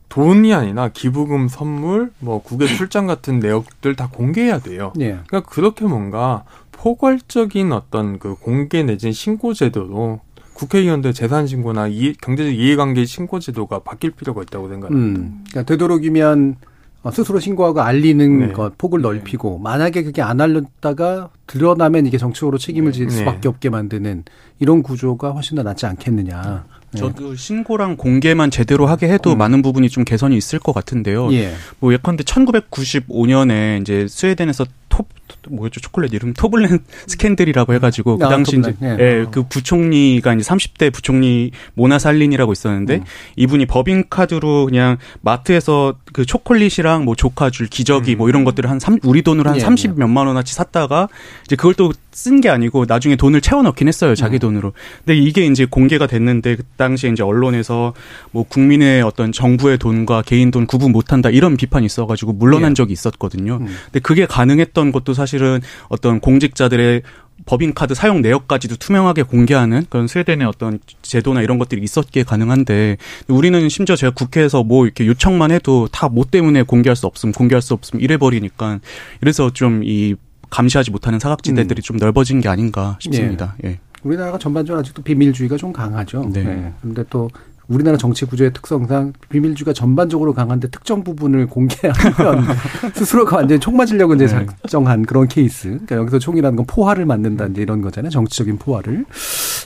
돈이 아니라 기부금, 선물, 뭐 국외 출장 같은 내역들 다 공개해야 돼요. 예. 그러니까 그렇게 뭔가 포괄적인 어떤 그 공개 내진 신고 제도로 국회의원들 재산 신고나 이, 경제적 이해관계 신고 제도가 바뀔 필요가 있다고 생각합니다. 음, 그러니까 되도록이면 어, 스스로 신고하고 알리는 네. 것 폭을 넓히고 만약에 그게 안 알렸다가 드러나면 이게 정치적으로 책임을 질 네. 수밖에 네. 없게 만드는 이런 구조가 훨씬 더 낫지 않겠느냐. 네. 저도 신고랑 공개만 제대로 하게 해도 음. 많은 부분이 좀 개선이 있을 것 같은데요. 예. 뭐 예컨대 1995년에 이제 스웨덴에서 톱 뭐였죠 초콜릿 이름 토블론 스캔들이라고 해가지고 그 아, 당시 토블론. 이제 예. 예, 그 부총리가 이제 30대 부총리 모나 살린이라고 있었는데 음. 이분이 법인 카드로 그냥 마트에서 그 초콜릿이랑 뭐 조카 줄 기저귀 음. 뭐 이런 것들을 한 3, 우리 돈으로 한 예, 30 예. 몇만 원어치 샀다가 이제 그걸 또 쓴 게 아니고 나중에 돈을 채워 넣긴 했어요 자기 음. 돈으로. 근데 이게 이제 공개가 됐는데 그 당시에 이제 언론에서 뭐 국민의 어떤 정부의 돈과 개인 돈 구분 못한다 이런 비판이 있어가지고 물러난 예. 적이 있었거든요. 음. 근데 그게 가능했던 것도 사실은 어떤 공직자들의 법인카드 사용 내역까지도 투명하게 공개하는 그런 스웨덴의 어떤 제도나 이런 것들이 있었기에 가능한데 우리는 심지어 제가 국회에서 뭐 이렇게 요청만 해도 다 뭐 때문에 공개할 수 없음 공개할 수 없음 이래 버리니까 이래서 좀 이 감시하지 못하는 사각지대들이 음. 좀 넓어진 게 아닌가 싶습니다. 예. 예. 우리나라가 전반적으로 아직도 비밀주의가 좀 강하죠. 네. 네. 그런데 또 우리나라 정치 구조의 특성상 비밀주가 전반적으로 강한데 특정 부분을 공개하면 스스로가 완전히 총 맞으려고 이제 네. 작정한 그런 케이스. 그러니까 여기서 총이라는 건 포화를 맞는다 이제 이런 거잖아요. 정치적인 포화를.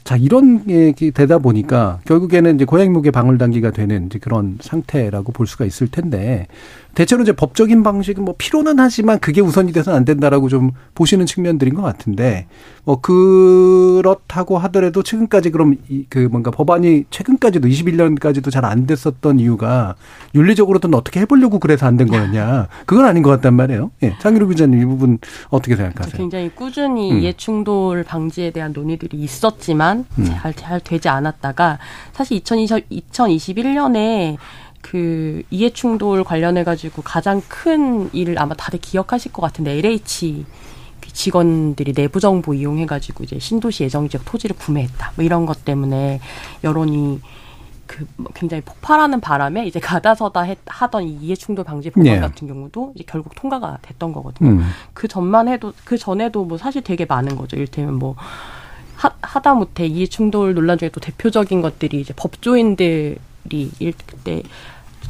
자, 이런 게 되다 보니까 결국에는 이제 고양목의 방울단기가 되는 이제 그런 상태라고 볼 수가 있을 텐데 대체로 이제 법적인 방식은 뭐 필요는 하지만 그게 우선이 돼서는 안 된다라고 좀 보시는 측면들인 것 같은데 뭐 그렇다고 하더라도 최근까지 그럼 그 뭔가 법안이 최근까지도 21년까지도 잘 안 됐었던 이유가 윤리적으로든 어떻게 해보려고 그래서 안 된 거였냐 그건 아닌 것 같단 말이에요. 예, 장기로 기자님 이 부분 어떻게 생각하세요? 굉장히 꾸준히 음. 이해충돌 방지에 대한 논의들이 있었지만 음. 잘, 잘 되지 않았다가 사실 2020, 2021년에 그 이해충돌 관련해 가지고 가장 큰 일을 아마 다들 기억하실 것 같은데 LH 그 직원들이 내부 정보 이용해 가지고 이제 신도시 예정 지역 토지를 구매했다. 뭐 이런 것 때문에 여론이 그뭐 굉장히 폭발하는 바람에 이제 가다서다 했, 하던 이 이해충돌 방지 법안 네. 같은 경우도 이제 결국 통과가 됐던 거거든요. 음. 그 전만 해도 그 전에도 뭐 사실 되게 많은 거죠. 일테면 뭐 하, 하다못해 이해충돌 논란 중에 또 대표적인 것들이 이제 법조인들이 일 그때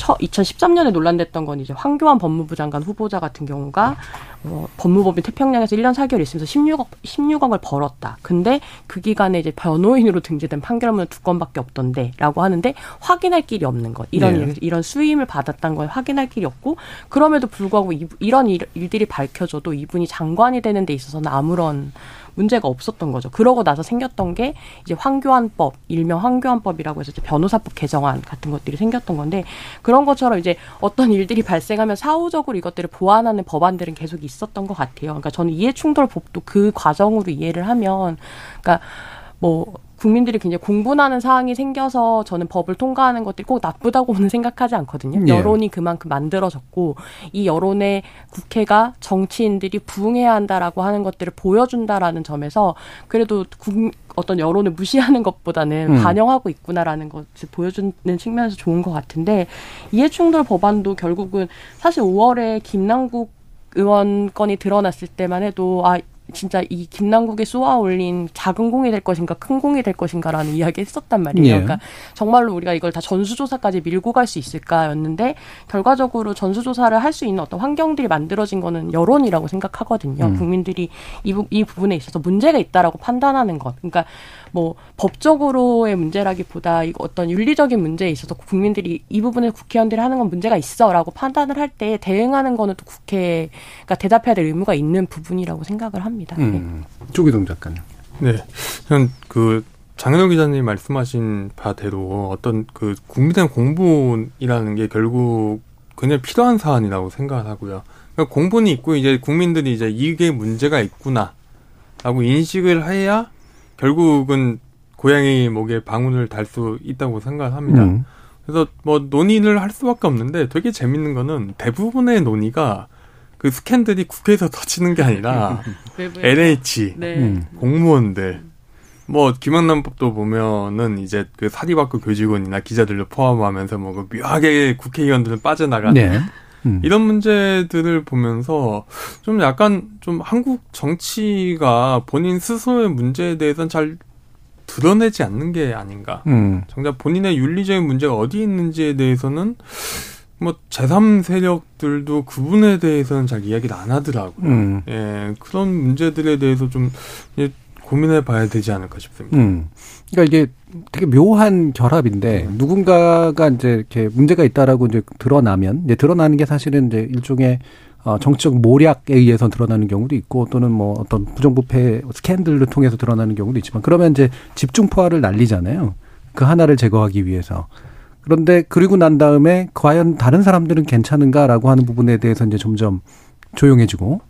2013년에 논란됐던 건 이제 황교안 법무부 장관 후보자 같은 경우가 어, 법무법인 태평양에서 1년 4개월 있으면서 16억 16억을 벌었다. 근데 그 기간에 이제 변호인으로 등재된 판결문은 두 건밖에 없던데라고 하는데 확인할 길이 없는 것. 이런 네. 이런 수임을 받았다는 걸 확인할 길이 없고 그럼에도 불구하고 이, 이런 일, 일들이 밝혀져도 이분이 장관이 되는 데 있어서는 아무런 문제가 없었던 거죠. 그러고 나서 생겼던 게 이제 황교안법, 일명 황교안법이라고 해서 변호사법 개정안 같은 것들이 생겼던 건데 그런 것처럼 이제 어떤 일들이 발생하면 사후적으로 이것들을 보완하는 법안들은 계속 있었던 것 같아요. 그러니까 저는 이해충돌법도 그 과정으로 이해를 하면 그러니까 뭐 국민들이 굉장히 공분하는 사항이 생겨서 저는 법을 통과하는 것들이 꼭 나쁘다고는 생각하지 않거든요. 예. 여론이 그만큼 만들어졌고 이 여론에 국회가 정치인들이 부응해야 한다라고 하는 것들을 보여준다라는 점에서 그래도 국, 어떤 여론을 무시하는 것보다는 음. 반영하고 있구나라는 것을 보여주는 측면에서 좋은 것 같은데 이해충돌 법안도 결국은 사실 5월에 김남국 의원 건이 드러났을 때만 해도 아 진짜 이 김남국에 쏘아 올린 작은 공이 될 것인가 큰 공이 될 것인가라는 이야기 했었단 말이에요. 예. 그러니까 정말로 우리가 이걸 다 전수조사까지 밀고 갈 수 있을까였는데 결과적으로 전수조사를 할 수 있는 어떤 환경들이 만들어진 거는 여론이라고 생각하거든요. 음. 국민들이 이, 부, 이 부분에 있어서 문제가 있다라고 판단하는 것. 그러니까 뭐 법적으로의 문제라기보다 이거 어떤 윤리적인 문제에 있어서 국민들이 이 부분에 국회의원들이 하는 건 문제가 있어라고 판단을 할 때 대응하는 거는 또 국회가 대답해야 될 의무가 있는 부분이라고 생각을 합니다. 음. 네. 조기동 작가님. 네, 저는 그 장현호 기자님 말씀하신 바대로 어떤 그 국민의 공분이라는 게 결국 굉장히 필요한 사안이라고 생각을 하고요. 그러니까 공분이 있고 이제 국민들이 이제 이게 문제가 있구나라고 인식을 해야 결국은 고양이 목에 방울을 달 수 있다고 생각합니다. 음. 그래서 뭐 논의를 할 수밖에 없는데 되게 재밌는 거는 대부분의 논의가 그 스캔들이 국회에서 터지는 게 아니라 LH 네. 음. 공무원들 뭐 김영란법도 보면은 이제 그 사립학교 교직원이나 기자들도 포함하면서 뭐 그 묘하게 국회의원들은 빠져나가는 네. 음. 이런 문제들을 보면서 좀 약간 좀 한국 정치가 본인 스스로의 문제에 대해서는 잘 드러내지 않는 게 아닌가. 음. 정작 본인의 윤리적인 문제가 어디 있는지에 대해서는 뭐 제3 세력들도 그분에 대해서는 잘 이야기를 안 하더라고요. 음. 예, 그런 문제들에 대해서 좀 고민해 봐야 되지 않을까 싶습니다. 음. 그러니까 이게 되게 묘한 결합인데 음. 누군가가 이제 이렇게 문제가 있다라고 이제 드러나면 이제 드러나는 게 사실은 이제 일종의 어, 정치적 모략에 의해서 드러나는 경우도 있고 또는 뭐 어떤 부정부패 스캔들을 통해서 드러나는 경우도 있지만 그러면 이제 집중 포화를 날리잖아요. 그 하나를 제거하기 위해서. 그런데 그리고 난 다음에 과연 다른 사람들은 괜찮은가라고 하는 부분에 대해서 이제 점점 조용해지고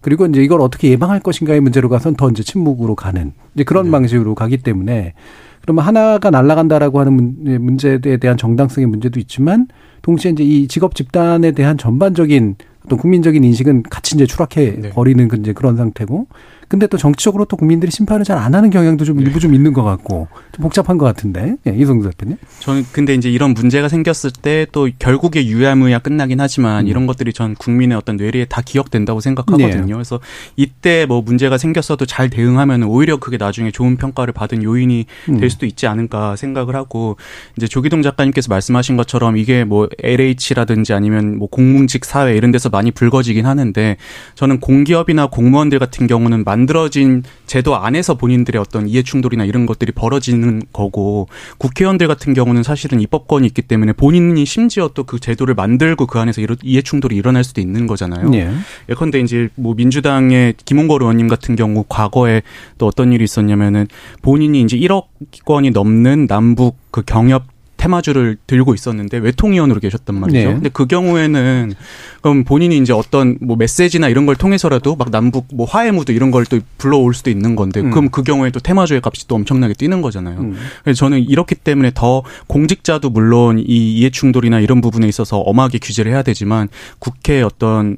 그리고 이제 이걸 어떻게 예방할 것인가의 문제로 가선 더 이제 침묵으로 가는 이제 그런 네. 방식으로 가기 때문에 그러면 하나가 날아간다라고 하는 문제에 대한 정당성의 문제도 있지만 동시에 이제 이 직업 집단에 대한 전반적인 어떤 국민적인 인식은 같이 이제 추락해 네. 버리는 그 이제 그런 상태고 근데 또 정치적으로 또 국민들이 심판을 잘 안 하는 경향도 좀 일부 좀 있는 것 같고 좀 복잡한 것 같은데 예, 이성수 대표님. 저는 근데 이제 이런 문제가 생겼을 때 또 결국에 유야무야 끝나긴 하지만 음. 이런 것들이 전 국민의 어떤 뇌리에 다 기억된다고 생각하거든요. 네. 그래서 이때 뭐 문제가 생겼어도 잘 대응하면 오히려 그게 나중에 좋은 평가를 받은 요인이 음. 될 수도 있지 않을까 생각을 하고 이제 조기동 작가님께서 말씀하신 것처럼 이게 뭐 LH라든지 아니면 뭐 공문직 사회 이런 데서 많이 불거지긴 하는데 저는 공기업이나 공무원들 같은 경우는 만들어진 제도 안에서 본인들의 어떤 이해 충돌이나 이런 것들이 벌어지는 거고 국회의원들 같은 경우는 사실은 입법권이 있기 때문에 본인이 심지어 또 그 제도를 만들고 그 안에서 이해 충돌이 일어날 수도 있는 거잖아요. 예. 예컨대 이제 뭐 민주당의 김홍걸 의원님 같은 경우 과거에 또 어떤 일이 있었냐면은 본인이 이제 1억 건이 넘는 남북 그 경협 테마주를 들고 있었는데 외통위원으로 계셨단 말이죠. 네. 근데 그 경우에는 그럼 본인이 이제 어떤 뭐 메시지나 이런 걸 통해서라도 막 남북 뭐 화해 무드 이런 걸 또 불러올 수도 있는 건데 음. 그럼 그 경우에 또 테마주의 값이 또 엄청나게 뛰는 거잖아요. 음. 그래서 저는 이렇기 때문에 더 공직자도 물론 이 이해 충돌이나 이런 부분에 있어서 엄하게 규제를 해야 되지만 국회의 어떤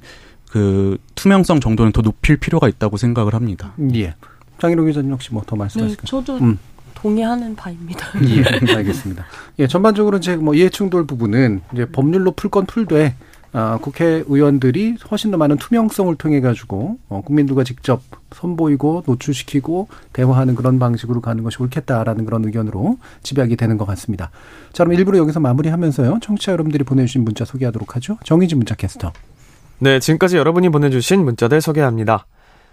그 투명성 정도는 더 높일 필요가 있다고 생각을 합니다. 예. 장일호 기자님 혹시 뭐 더 말씀하실까요? 네, 저도 음. 동의하는 바입니다. 예, 알겠습니다. 예, 전반적으로 이제 뭐 이해충돌 부분은 이제 법률로 풀 건 풀되 아, 국회의원들이 훨씬 더 많은 투명성을 통해 가지고 어, 국민들과 직접 선보이고 노출시키고 대화하는 그런 방식으로 가는 것이 옳겠다라는 그런 의견으로 집약이 되는 것 같습니다. 자, 그럼 1부는 여기서 마무리하면서요. 청취자 여러분들이 보내주신 문자 소개하도록 하죠. 정의지 문자 캐스터. 네, 지금까지 여러분이 보내주신 문자들 소개합니다.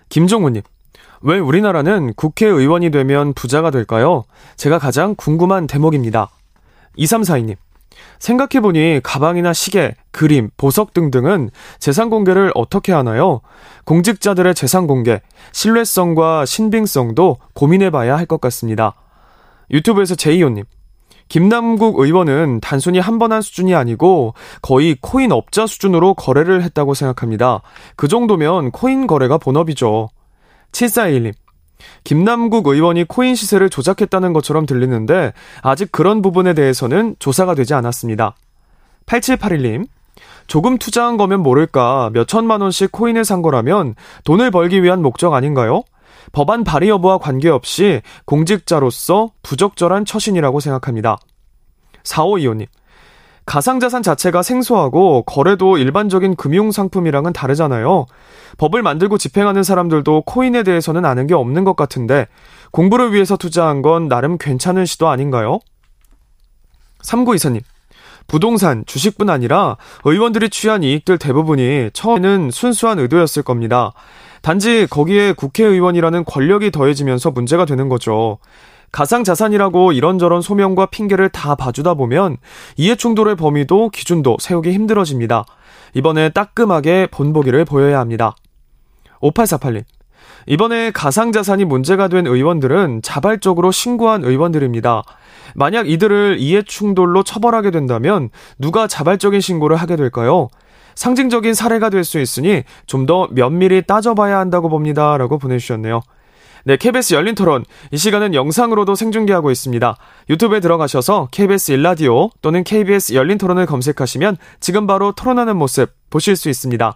김종우님. 왜 우리나라는 국회의원이 되면 부자가 될까요? 제가 가장 궁금한 대목입니다. 2342님. 생각해보니 가방이나 시계, 그림, 보석 등등은 재산 공개를 어떻게 하나요? 공직자들의 재산 공개, 신뢰성과 신빙성도 고민해봐야 할 것 같습니다. 유튜브에서 제이호님. 김남국 의원은 단순히 한 번한 수준이 아니고 거의 코인 업자 수준으로 거래를 했다고 생각합니다. 그 정도면 코인 거래가 본업이죠. 7421님. 김남국 의원이 코인 시세를 조작했다는 것처럼 들리는데 아직 그런 부분에 대해서는 조사가 되지 않았습니다. 8781님. 조금 투자한 거면 모를까 몇 천만 원씩 코인을 산 거라면 돈을 벌기 위한 목적 아닌가요? 법안 발의 여부와 관계없이 공직자로서 부적절한 처신이라고 생각합니다. 4525님. 가상자산 자체가 생소하고 거래도 일반적인 금융상품이랑은 다르잖아요. 법을 만들고 집행하는 사람들도 코인에 대해서는 아는 게 없는 것 같은데 공부를 위해서 투자한 건 나름 괜찮은 시도 아닌가요? 3924님. 부동산, 주식뿐 아니라 의원들이 취한 이익들 대부분이 처음에는 순수한 의도였을 겁니다. 단지 거기에 국회의원이라는 권력이 더해지면서 문제가 되는 거죠. 가상자산이라고 이런저런 소명과 핑계를 다 봐주다 보면 이해충돌의 범위도 기준도 세우기 힘들어집니다. 이번에 따끔하게 본보기를 보여야 합니다. 5848님. 이번에 가상자산이 문제가 된 의원들은 자발적으로 신고한 의원들입니다. 만약 이들을 이해충돌로 처벌하게 된다면 누가 자발적인 신고를 하게 될까요? 상징적인 사례가 될 수 있으니 좀 더 면밀히 따져봐야 한다고 봅니다. 라고 보내주셨네요. 네, KBS 열린 토론. 이 시간은 영상으로도 생중계하고 있습니다. 유튜브에 들어가셔서 KBS 일라디오 또는 KBS 열린 토론을 검색하시면 지금 바로 토론하는 모습 보실 수 있습니다.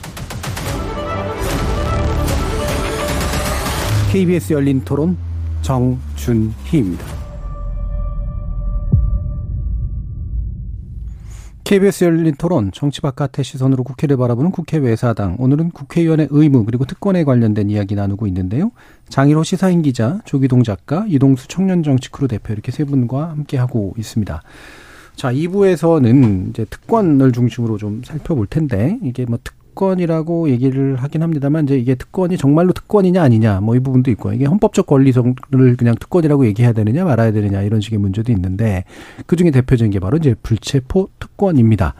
KBS 열린 토론 정준희입니다. KBS 열린 토론 정치 바깥의 시선으로 국회를 바라보는 국회 외사당 오늘은 국회의원의 의무 그리고 특권에 관련된 이야기 나누고 있는데요. 장일호 시사인 기자, 조기동 작가, 이동수 청년정치크루 대표 이렇게 세 분과 함께 하고 있습니다. 자, 2부에서는 이제 특권을 중심으로 좀 살펴볼 텐데 이게 뭐 특, 특권이라고 얘기를 하긴 합니다만 이제 이게 특권이 정말로 특권이냐 아니냐 뭐 이 부분도 있고 이게 헌법적 권리성을 그냥 특권이라고 얘기해야 되느냐 말아야 되느냐 이런 식의 문제도 있는데 그 중에 대표적인 게 바로 이제 불체포 특권입니다.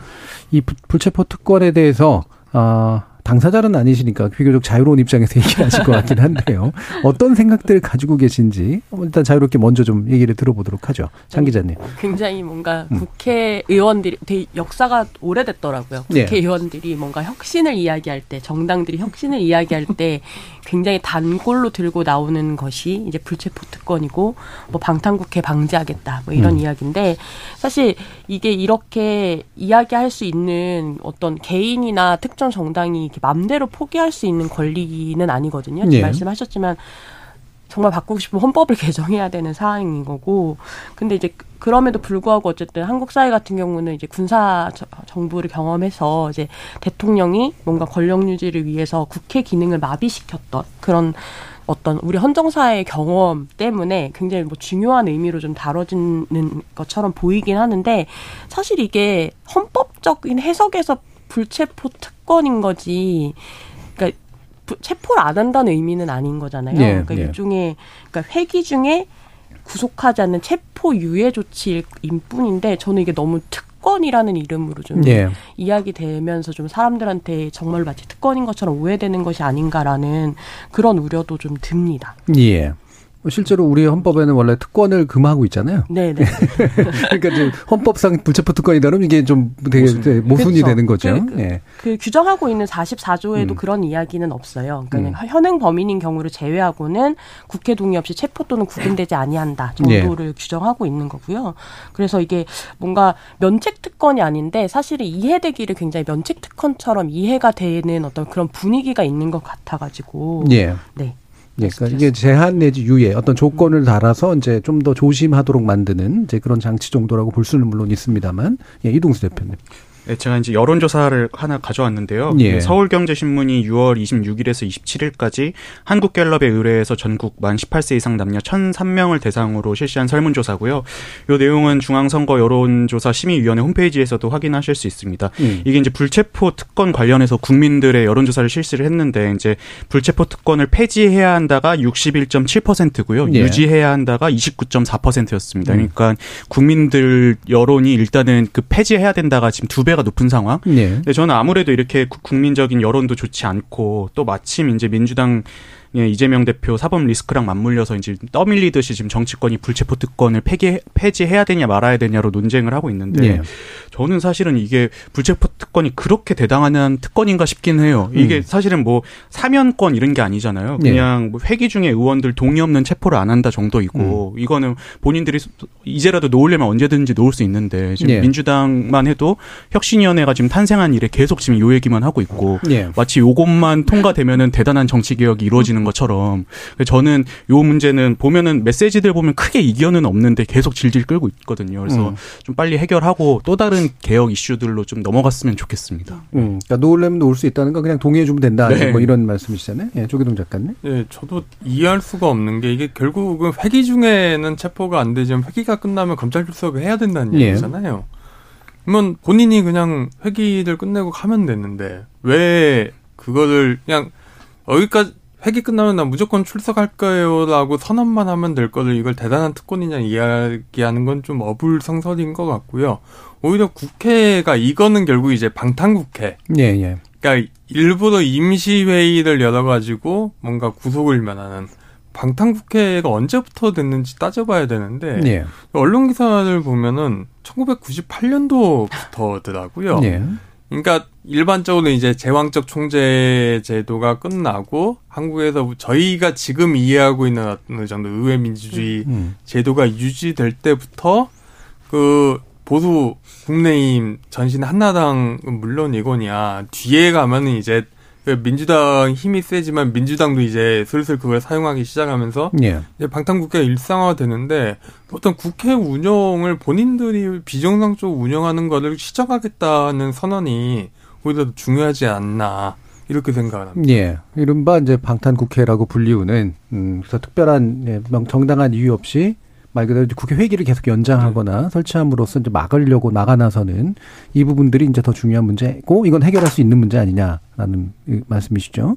이 불체포 특권에 대해서 어 당사자는 아니시니까 비교적 자유로운 입장에서 얘기를 하실 것 같긴 한데요. 어떤 생각들을 가지고 계신지 일단 자유롭게 먼저 좀 얘기를 들어보도록 하죠. 장 기자님. 굉장히 뭔가 음. 국회의원들이 되게 역사가 오래됐더라고요. 네. 국회의원들이 뭔가 혁신을 이야기할 때, 정당들이 혁신을 이야기할 때 굉장히 단골로 들고 나오는 것이 이제 불체포 특권이고 뭐 방탄국회 방지하겠다 뭐 이런 음. 이야기인데 사실 이게 이렇게 이야기할 수 있는 어떤 개인이나 특정 정당이 이렇게 맘대로 포기할 수 있는 권리는 아니거든요. 네. 말씀하셨지만 정말 바꾸고 싶으면 헌법을 개정해야 되는 사항인 거고 근데 이제 그럼에도 불구하고 어쨌든 한국 사회 같은 경우는 이제 군사 정부를 경험해서 이제 대통령이 뭔가 권력 유지를 위해서 국회 기능을 마비시켰던 그런 어떤 우리 헌정사의 경험 때문에 굉장히 뭐 중요한 의미로 좀 다뤄지는 것처럼 보이긴 하는데 사실 이게 헌법적인 해석에서 불체포 특권인 거지. 그러니까 체포를 안 한다는 의미는 아닌 거잖아요. 네, 그러니까 네. 일종의 그러니까 회기 중에 구속하지 않는 체포 유예 조치일 뿐인데 저는 이게 너무 특 권이라는 이름으로 좀 네. 이야기되면서 좀 사람들한테 정말 마치 특권인 것처럼 오해되는 것이 아닌가라는 그런 우려도 좀 듭니다. 예. 뭐 실제로 우리 헌법에는 원래 특권을 금하고 있잖아요. 네, 네. 그러니까 좀 헌법상 불체포 특권이다 그러면 이게 좀 되게 모순. 모순 이 그렇죠. 되는 거죠. 그, 그, 네. 그, 규정하고 있는 44조에도 음. 그런 이야기는 없어요. 그러니까 음. 현행 범인인 경우를 제외하고는 국회 동의 없이 체포 또는 구금되지 아니한다 정도를 네. 규정하고 있는 거고요. 그래서 이게 뭔가 면책 특권이 아닌데 사실은 이해되기를 굉장히 면책 특권처럼 이해가 되는 어떤 그런 분위기가 있는 것 같아가지고. 네. 네. 예, 그러니까 이게 제한 내지 유예 어떤 조건을 달아서 이제 좀 더 조심하도록 만드는 이제 그런 장치 정도라고 볼 수는 물론 있습니다만 예, 이동수 대표님. 네, 제가 이제 여론조사를 하나 가져왔는데요. 예. 서울경제신문이 6월 26일에서 27일까지 한국갤럽에 의뢰해서 전국 만 18세 이상 남녀 1,003명을 대상으로 실시한 설문조사고요. 이 내용은 중앙선거 여론조사 심의위원회 홈페이지에서도 확인하실 수 있습니다. 음. 이게 이제 불체포 특권 관련해서 국민들의 여론조사를 실시를 했는데 이제 불체포 특권을 폐지해야 한다가 61.7%고요. 예. 유지해야 한다가 29.4%였습니다. 음. 그러니까 국민들 여론이 일단은 그 폐지해야 된다가 지금 두 배. 신뢰가 높은 상황. 네. 근데 저는 아무래도 이렇게 국민적인 여론도 좋지 않고 또 마침 이제 민주당 예, 이재명 대표 사법 리스크랑 맞물려서 이제 떠밀리듯이 지금 정치권이 불체포 특권을 폐기 폐지해야 되냐 말아야 되냐로 논쟁을 하고 있는데 예. 저는 사실은 이게 불체포 특권이 그렇게 대당하는 특권인가 싶긴 해요. 이게 음. 사실은 뭐 사면권 이런 게 아니잖아요. 예. 그냥 예. 뭐 회기 중에 의원들 동의 없는 체포를 안 한다 정도이고 음. 이거는 본인들이 이제라도 놓으려면 언제든지 놓을 수 있는데 지금 예. 민주당만 해도 혁신위원회가 지금 탄생한 일에 계속 지금 요 얘기만 하고 있고 예. 마치 요것만 통과되면은 대단한 정치 개혁이 이루어지는 것처럼 저는 요 문제는 보면은 메시지들 보면 크게 이견은 없는데 계속 질질 끌고 있거든요. 그래서 음. 좀 빨리 해결하고 또 다른 개혁 이슈들로 좀 넘어갔으면 좋겠습니다. 음. 그러니까 놓으려면 놓을 수 있다는 건 그냥 동의해 주면 된다. 네. 뭐 이런 말씀이시잖아요. 예, 조기동 작가님. 네, 저도 이해할 수가 없는 게 이게 결국은 회기 중에는 체포가 안 되지만 회기가 끝나면 검찰 출석을 해야 된다는 예. 얘기잖아요. 그러면 본인이 그냥 회기를 끝내고 가면 되는데 왜 그거를 그냥 여기까지 회기 끝나면 나 무조건 출석할 거예요라고 선언만 하면 될 거를 이걸 대단한 특권이냐 이야기하는 건 좀 어불성설인 것 같고요. 오히려 국회가 이거는 결국 이제 방탄국회. 예, 예. 그러니까 일부러 임시회의를 열어가지고 뭔가 구속을 면하는 방탄국회가 언제부터 됐는지 따져봐야 되는데 예. 언론 기사를 보면은 1998년도부터더라고요. 예. 그러니까 일반적으로 이제 제왕적 총재 제도가 끝나고 한국에서 저희가 지금 이해하고 있는 어느 정도 의회 민주주의 음. 음. 제도가 유지될 때부터 그 보수 국내임 전신 한나당은 물론 이거냐 뒤에 가면은 이제 그 민주당 힘이 세지만 민주당도 이제 슬슬 그걸 사용하기 시작하면서 예. 이제 방탄국회 일상화 되는데 어떤 국회 운영을 본인들이 비정상적으로 운영하는 거를 시정하겠다는 선언이 오히려 더 중요하지 않나 이렇게 생각을 합니다. 예. 이른바 이제 방탄국회라고 불리우는 음, 그래서 특별한 예, 정당한 이유 없이 말 그대로 국회 회기를 계속 연장하거나 네. 설치함으로써 이제 막으려고 나가 나서는 이 부분들이 이제 더 중요한 문제고 이건 해결할 수 있는 문제 아니냐라는 말씀이시죠.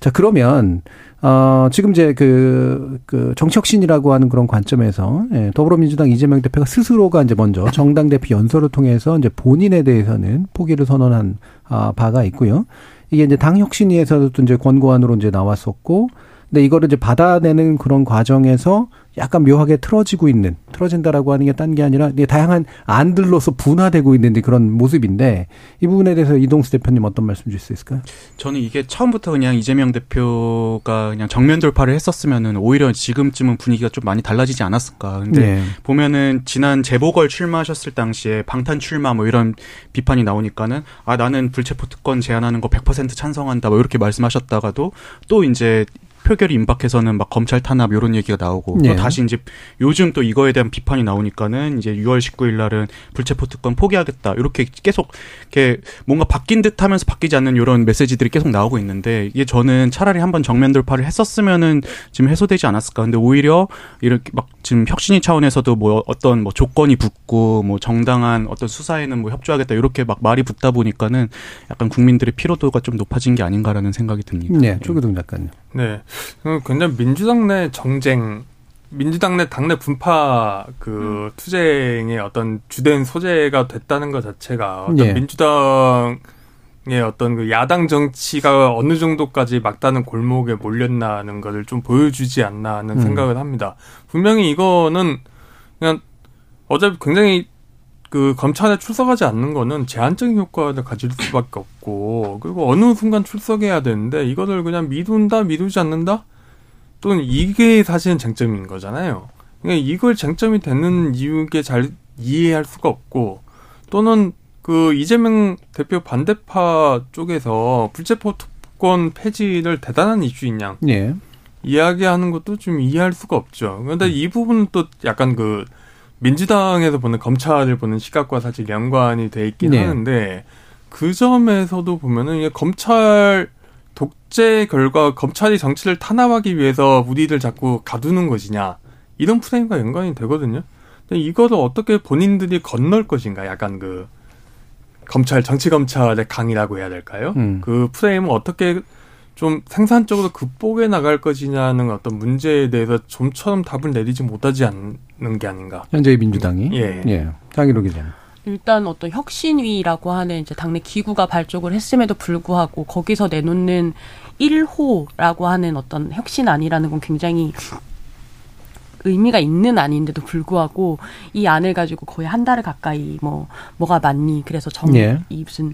자 그러면 어 지금 이제 그, 그 정치혁신이라고 하는 그런 관점에서 예, 더불어민주당 이재명 대표가 스스로가 이제 먼저 정당 대표 연설을 통해서 이제 본인에 대해서는 포기를 선언한 아, 바가 있고요. 이게 이제 당 혁신위에서도 이제 권고안으로 이제 나왔었고 근데 이거를 이제 받아내는 그런 과정에서 약간 묘하게 틀어지고 있는 틀어진다라고 하는 게 딴 게 아니라 다양한 안들로서 분화되고 있는 그런 모습인데 이 부분에 대해서 이동수 대표님 어떤 말씀 주실 수 있을까요? 저는 이게 처음부터 그냥 이재명 대표가 그냥 정면 돌파를 했었으면은 오히려 지금쯤은 분위기가 좀 많이 달라지지 않았을까. 근데 네. 보면은 지난 재보궐 출마하셨을 당시에 방탄 출마 뭐 이런 비판이 나오니까는 아 나는 불체포 특권 제한하는 거 100% 찬성한다 뭐 이렇게 말씀하셨다가도 또 이제 표결이 임박해서는 막 검찰 탄압 이런 얘기가 나오고 네. 또 다시 이제 요즘 또 이거에 대한 비판이 나오니까는 이제 6월 19일 날은 불체포 특권 포기하겠다 이렇게 계속 이렇게 뭔가 바뀐 듯하면서 바뀌지 않는 이런 메시지들이 계속 나오고 있는데 이게 저는 차라리 한번 정면 돌파를 했었으면은 지금 해소되지 않았을까 근데 오히려 이렇게 막 지금 혁신이 차원에서도 뭐 어떤 뭐 조건이 붙고 뭐 정당한 어떤 수사에는 뭐 협조하겠다 이렇게 막 말이 붙다 보니까는 약간 국민들의 피로도가 좀 높아진 게 아닌가라는 생각이 듭니다. 네, 조기동 작가님. 네. 굉장히 민주당 내 정쟁, 민주당 내 당내 분파 그 음. 투쟁의 어떤 주된 소재가 됐다는 것 자체가 어떤 예. 민주당 의 어떤 그 야당 정치가 어느 정도까지 막다른 골목에 몰렸나는 것을 좀 보여주지 않나 하는 음. 생각을 합니다. 분명히 이거는 그냥 어차피 굉장히 그 검찰에 출석하지 않는 거는 제한적인 효과를 가질 수밖에 없고 그리고 어느 순간 출석해야 되는데 이거를 그냥 미룬다 미루지 않는다 또는 이게 사실은 쟁점인 거잖아요. 그러니까 이걸 쟁점이 되는 이유게 잘 이해할 수가 없고 또는 그 이재명 대표 반대파 쪽에서 불체포 특권 폐지를 대단한 이슈인 양 예. 이야기하는 것도 좀 이해할 수가 없죠. 그런데 음. 이 부분은 또 약간 그 민주당에서 보는 검찰을 보는 시각과 사실 연관이 돼 있긴 네. 하는데 그 점에서도 보면은 이게 검찰 독재 결과 검찰이 정치를 탄압하기 위해서 우리를 자꾸 가두는 것이냐 이런 프레임과 연관이 되거든요. 근데 이거를 어떻게 본인들이 건널 것인가 약간 그 검찰 정치 검찰의 강이라고 해야 될까요? 음. 그 프레임을 어떻게 좀 생산적으로 극복해 나갈 것이냐는 어떤 문제에 대해서 좀처럼 답을 내리지 못하지 않는 게 아닌가. 현재의 민주당이. 예. 예. 장희로 기자. 일단 어떤 혁신위라고 하는 이제 당내 기구가 발족을 했음에도 불구하고 거기서 내놓는 1호라고 하는 어떤 혁신안이라는 건 굉장히 의미가 있는 아닌데도 불구하고 이 안을 가지고 거의 한 달을 가까이 뭐 뭐가 맞니 그래서 정 예. 이 무슨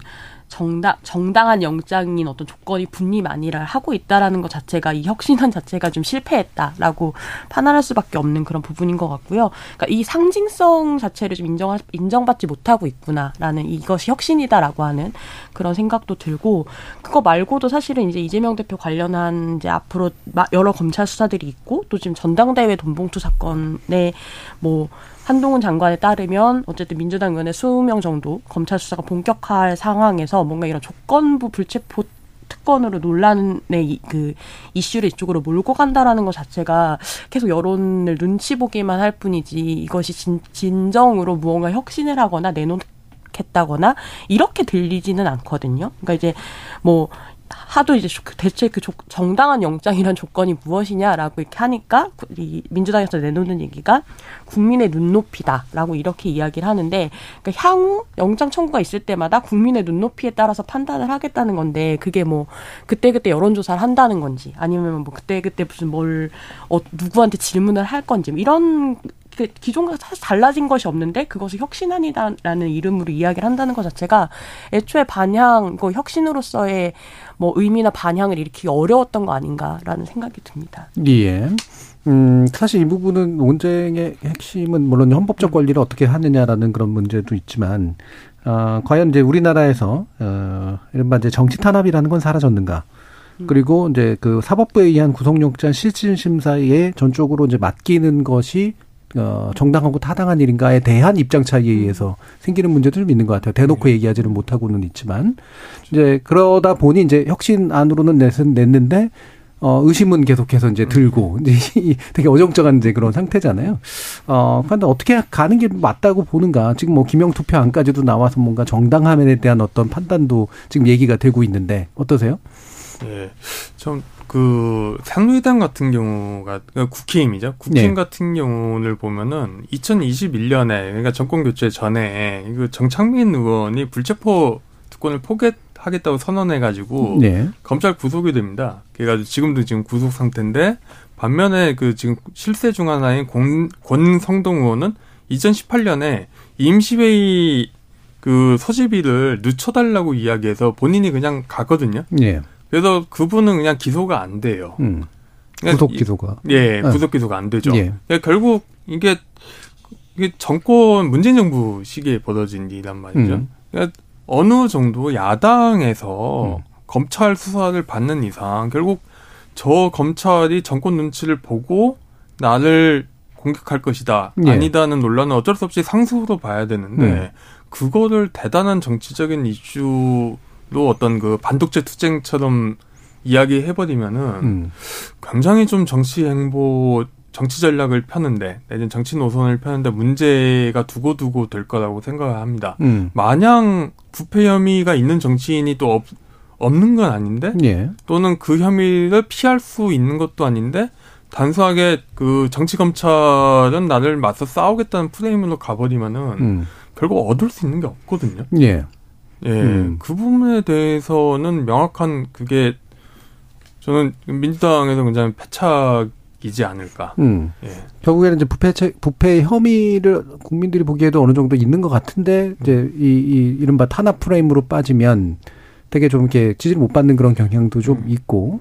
정당 정당한 영장인 어떤 조건이 분리 만일을 하고 있다라는 것 자체가 이 혁신안 자체가 좀 실패했다라고 판단할 수밖에 없는 그런 부분인 것 같고요. 그러니까 이 상징성 자체를 좀 인정 인정받지 못하고 있구나라는 이것이 혁신이다라고 하는 그런 생각도 들고 그거 말고도 사실은 이제 이재명 대표 관련한 이제 앞으로 여러 검찰 수사들이 있고 또 지금 전당대회 돈봉투 사건에 뭐 한동훈 장관에 따르면 어쨌든 민주당 의원의 20명 정도 검찰 수사가 본격화할 상황에서 뭔가 이런 조건부 불체포 특권으로 논란의 그 이슈를 이쪽으로 몰고 간다라는 것 자체가 계속 여론을 눈치 보기만 할 뿐이지 이것이 진, 진정으로 무언가 혁신을 하거나 내놓겠다거나 이렇게 들리지는 않거든요. 그러니까 이제 뭐 하도 이제 그 대체 그 정당한 영장이란 조건이 무엇이냐라고 이렇게 하니까 이 민주당에서 내놓는 얘기가 국민의 눈높이다라고 이렇게 이야기를 하는데 그러니까 향후 영장 청구가 있을 때마다 국민의 눈높이에 따라서 판단을 하겠다는 건데 그게 뭐 그때 그때 여론 조사를 한다는 건지 아니면 뭐 그때 그때 무슨 뭘 어, 누구한테 질문을 할 건지 뭐 이런 그 기존과 사실 달라진 것이 없는데 그것을 혁신안이라는 이름으로 이야기를 한다는 것 자체가 애초에 반향, 그 혁신으로서의 뭐 의미나 반향을 일으키기 어려웠던 거 아닌가라는 생각이 듭니다. 예. 음, 사실 이 부분은 논쟁의 핵심은 물론 헌법적 권리를 어떻게 하느냐라는 그런 문제도 있지만, 어, 과연 이제 우리나라에서, 어, 이른바 이제 정치 탄압이라는 건 사라졌는가. 음. 그리고 이제 그 사법부에 의한 구속영장 실질 심사에 전적으로 이제 맡기는 것이 어, 정당하고 타당한 일인가에 대한 입장 차이에 의해서 생기는 문제도 좀 있는 것 같아요. 대놓고 네. 얘기하지는 못하고는 있지만 이제 그러다 보니 이제 혁신안으로는 냈는데 어, 의심은 계속해서 이제 들고, 이제 되게 어정쩡한 이제 그런 상태잖아요. 어, 그런데 어떻게 가는 게 맞다고 보는가. 지금 뭐 기명 투표 안까지도 나와서 뭔가 정당함에 대한 어떤 판단도 지금 얘기가 되고 있는데, 어떠세요? 네. 좀, 그 새누리당 같은 경우가 그러니까 국힘이죠. 국힘 네. 같은 경우를 보면은 2021년에 그러니까 정권 교체 전에 그 정창민 의원이 불체포 특권을 포기하겠다고 선언해가지고 네. 검찰 구속이 됩니다. 그래가지고 지금도 지금 구속 상태인데 반면에 그 지금 실세 중 하나인 권, 권성동 의원은 2018년에 임시회의 그 소집일을 늦춰달라고 이야기해서 본인이 그냥 가거든요. 네. 그래서 그분은 그냥 기소가 안 돼요. 음. 구속 기소가. 예, 네. 구속 기소가 안 되죠. 예. 그러니까 결국 이게 이게 정권 문재인 정부 시기에 벌어진 일이란 말이죠. 음. 그러니까 어느 정도 야당에서 음. 검찰 수사를 받는 이상 결국 저 검찰이 정권 눈치를 보고 나를 공격할 것이다 예. 아니다는 논란은 어쩔 수 없이 상수로 봐야 되는데 음. 그거를 대단한 정치적인 이슈 로 어떤 그 반독재 투쟁처럼 이야기해버리면은 음. 굉장히 좀 정치 행보 정치 전략을 펴는데 내지는 정치 노선을 펴는데 문제가 두고두고 될 거라고 생각합니다. 음. 마냥 부패 혐의가 있는 정치인이 또 없, 없는 건 아닌데 예. 또는 그 혐의를 피할 수 있는 것도 아닌데 단순하게 그 정치 검찰은 나를 맞서 싸우겠다는 프레임으로 가버리면은 음. 결국 얻을 수 있는 게 없거든요. 예. 예, 음. 그 부분에 대해서는 명확한 그게 저는 민주당에서 굉장히 패착이지 않을까. 음. 예. 결국에는 이제 부패 부패 혐의를 국민들이 보기에도 어느 정도 있는 것 같은데 이제 이, 이 이른바 탄압 프레임으로 빠지면 되게 좀 이렇게 지지를 못 받는 그런 경향도 좀 음. 있고.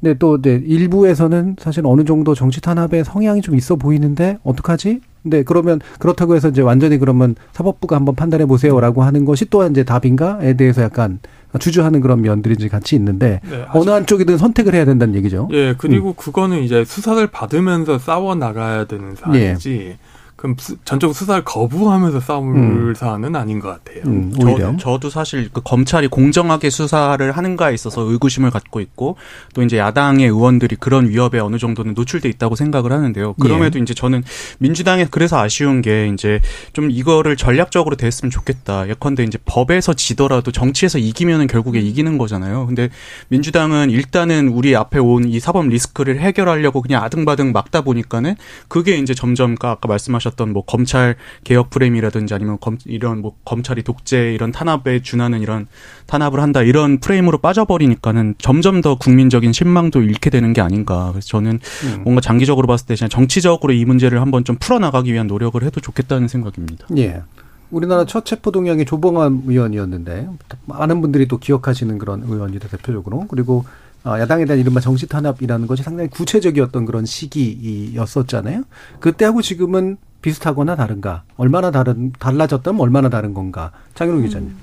근데 또 이제 일부에서는 사실 어느 정도 정치 탄압의 성향이 좀 있어 보이는데 어떡하지? 근데 그러면 그렇다고 해서 이제 완전히 그러면 사법부가 한번 판단해 보세요라고 하는 것이 또한 이제 답인가에 대해서 약간 주저하는 그런 면들이 이제 같이 있는데 네, 어느 한쪽이든 선택을 해야 된다는 얘기죠. 예, 그리고 음. 그거는 이제 수사를 받으면서 싸워 나가야 되는 사안이지. 예. 그럼 전적 수사를 거부하면서 싸울 음. 사안은 아닌 것 같아요. 음, 오히려. 저, 도 사실 그 검찰이 공정하게 수사를 하는가에 있어서 의구심을 갖고 있고 또 이제 야당의 의원들이 그런 위협에 어느 정도는 노출돼 있다고 생각을 하는데요. 그럼에도 예. 이제 저는 민주당에 그래서 아쉬운 게 이제 좀 이거를 전략적으로 됐으면 좋겠다. 예컨대 이제 법에서 지더라도 정치에서 이기면은 결국에 이기는 거잖아요. 근데 민주당은 일단은 우리 앞에 온 이 사법 리스크를 해결하려고 그냥 아등바등 막다 보니까는 그게 이제 점점 아까 말씀하셨 말씀하셨던 뭐 검찰 개혁 프레임이라든지 아니면 검, 이런 뭐 검찰이 독재 이런 탄압에 준하는 이런 탄압을 한다 이런 프레임으로 빠져버리니까는 점점 더 국민적인 신망도 잃게 되는 게 아닌가. 그래서 저는 음. 뭔가 장기적으로 봤을 때 그냥 정치적으로 이 문제를 한번 좀 풀어나가기 위한 노력을 해도 좋겠다는 생각입니다. 예. 우리나라 첫 체포 동향이 조봉암 의원이었는데 많은 분들이 또 기억하시는 그런 의원이다 대표적으로 그리고 어, 야당에 대한 이른바 정치 탄압이라는 것이 상당히 구체적이었던 그런 시기였었잖아요. 그때하고 지금은 비슷하거나 다른가? 얼마나 다른 달라졌다면 얼마나 다른 건가? 장윤호 기자님. 음.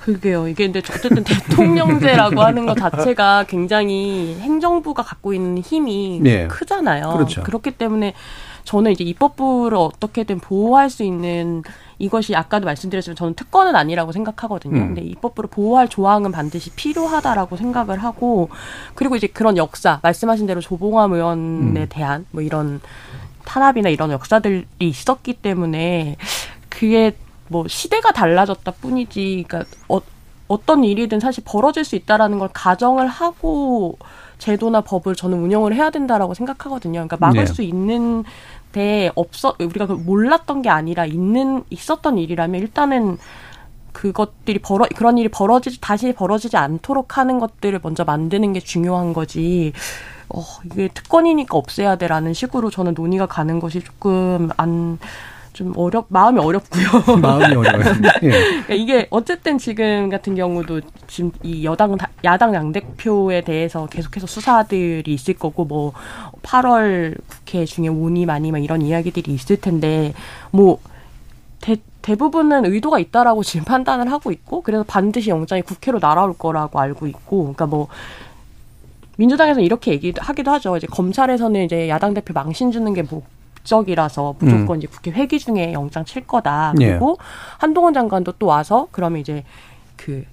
그게요. 이게 근데 어쨌든 대통령제라고 하는 것 자체가 굉장히 행정부가 갖고 있는 힘이 네. 크잖아요. 그렇죠. 그렇기 때문에 저는 이제 입법부를 어떻게든 보호할 수 있는 이것이 아까도 말씀드렸지만 저는 특권은 아니라고 생각하거든요. 음. 근데 입법부를 보호할 조항은 반드시 필요하다라고 생각을 하고 그리고 이제 그런 역사 말씀하신 대로 조봉암 의원에 음. 대한 뭐 이런 탄압이나 이런 역사들이 있었기 때문에 그게 뭐 시대가 달라졌다 뿐이지 그러니까 어, 어떤 일이든 사실 벌어질 수 있다라는 걸 가정을 하고 제도나 법을 저는 운영을 해야 된다라고 생각하거든요. 그러니까 막을 네. 수 있는 데 없어 우리가 그 몰랐던 게 아니라 있는 있었던 일이라면 일단은 그것들이 벌어 그런 일이 벌어지 다시 벌어지지 않도록 하는 것들을 먼저 만드는 게 중요한 거지. 어, 이게 특권이니까 없애야 돼라는 식으로 저는 논의가 가는 것이 조금 안 좀 어렵 마음이 어렵고요. 마음이 어려워요. 예. 그러니까 이게 어쨌든 지금 같은 경우도 지금 이 여당 야당 양 대표에 대해서 계속해서 수사들이 있을 거고 뭐 8월 국회 중에 운이 많이 막 이런 이야기들이 있을 텐데 뭐 대, 대부분은 의도가 있다라고 지금 판단을 하고 있고 그래서 반드시 영장이 국회로 날아올 거라고 알고 있고 그러니까 뭐 민주당에서 이렇게 얘기하기도 하죠. 이제 검찰에서는 이제 야당 대표 망신 주는 게뭐 법적이라서 무조건 음. 이제 국회 회기 중에 영장 칠 거다. 예. 그리고 예. 한동훈 장관도 또 와서 그러면 이제 그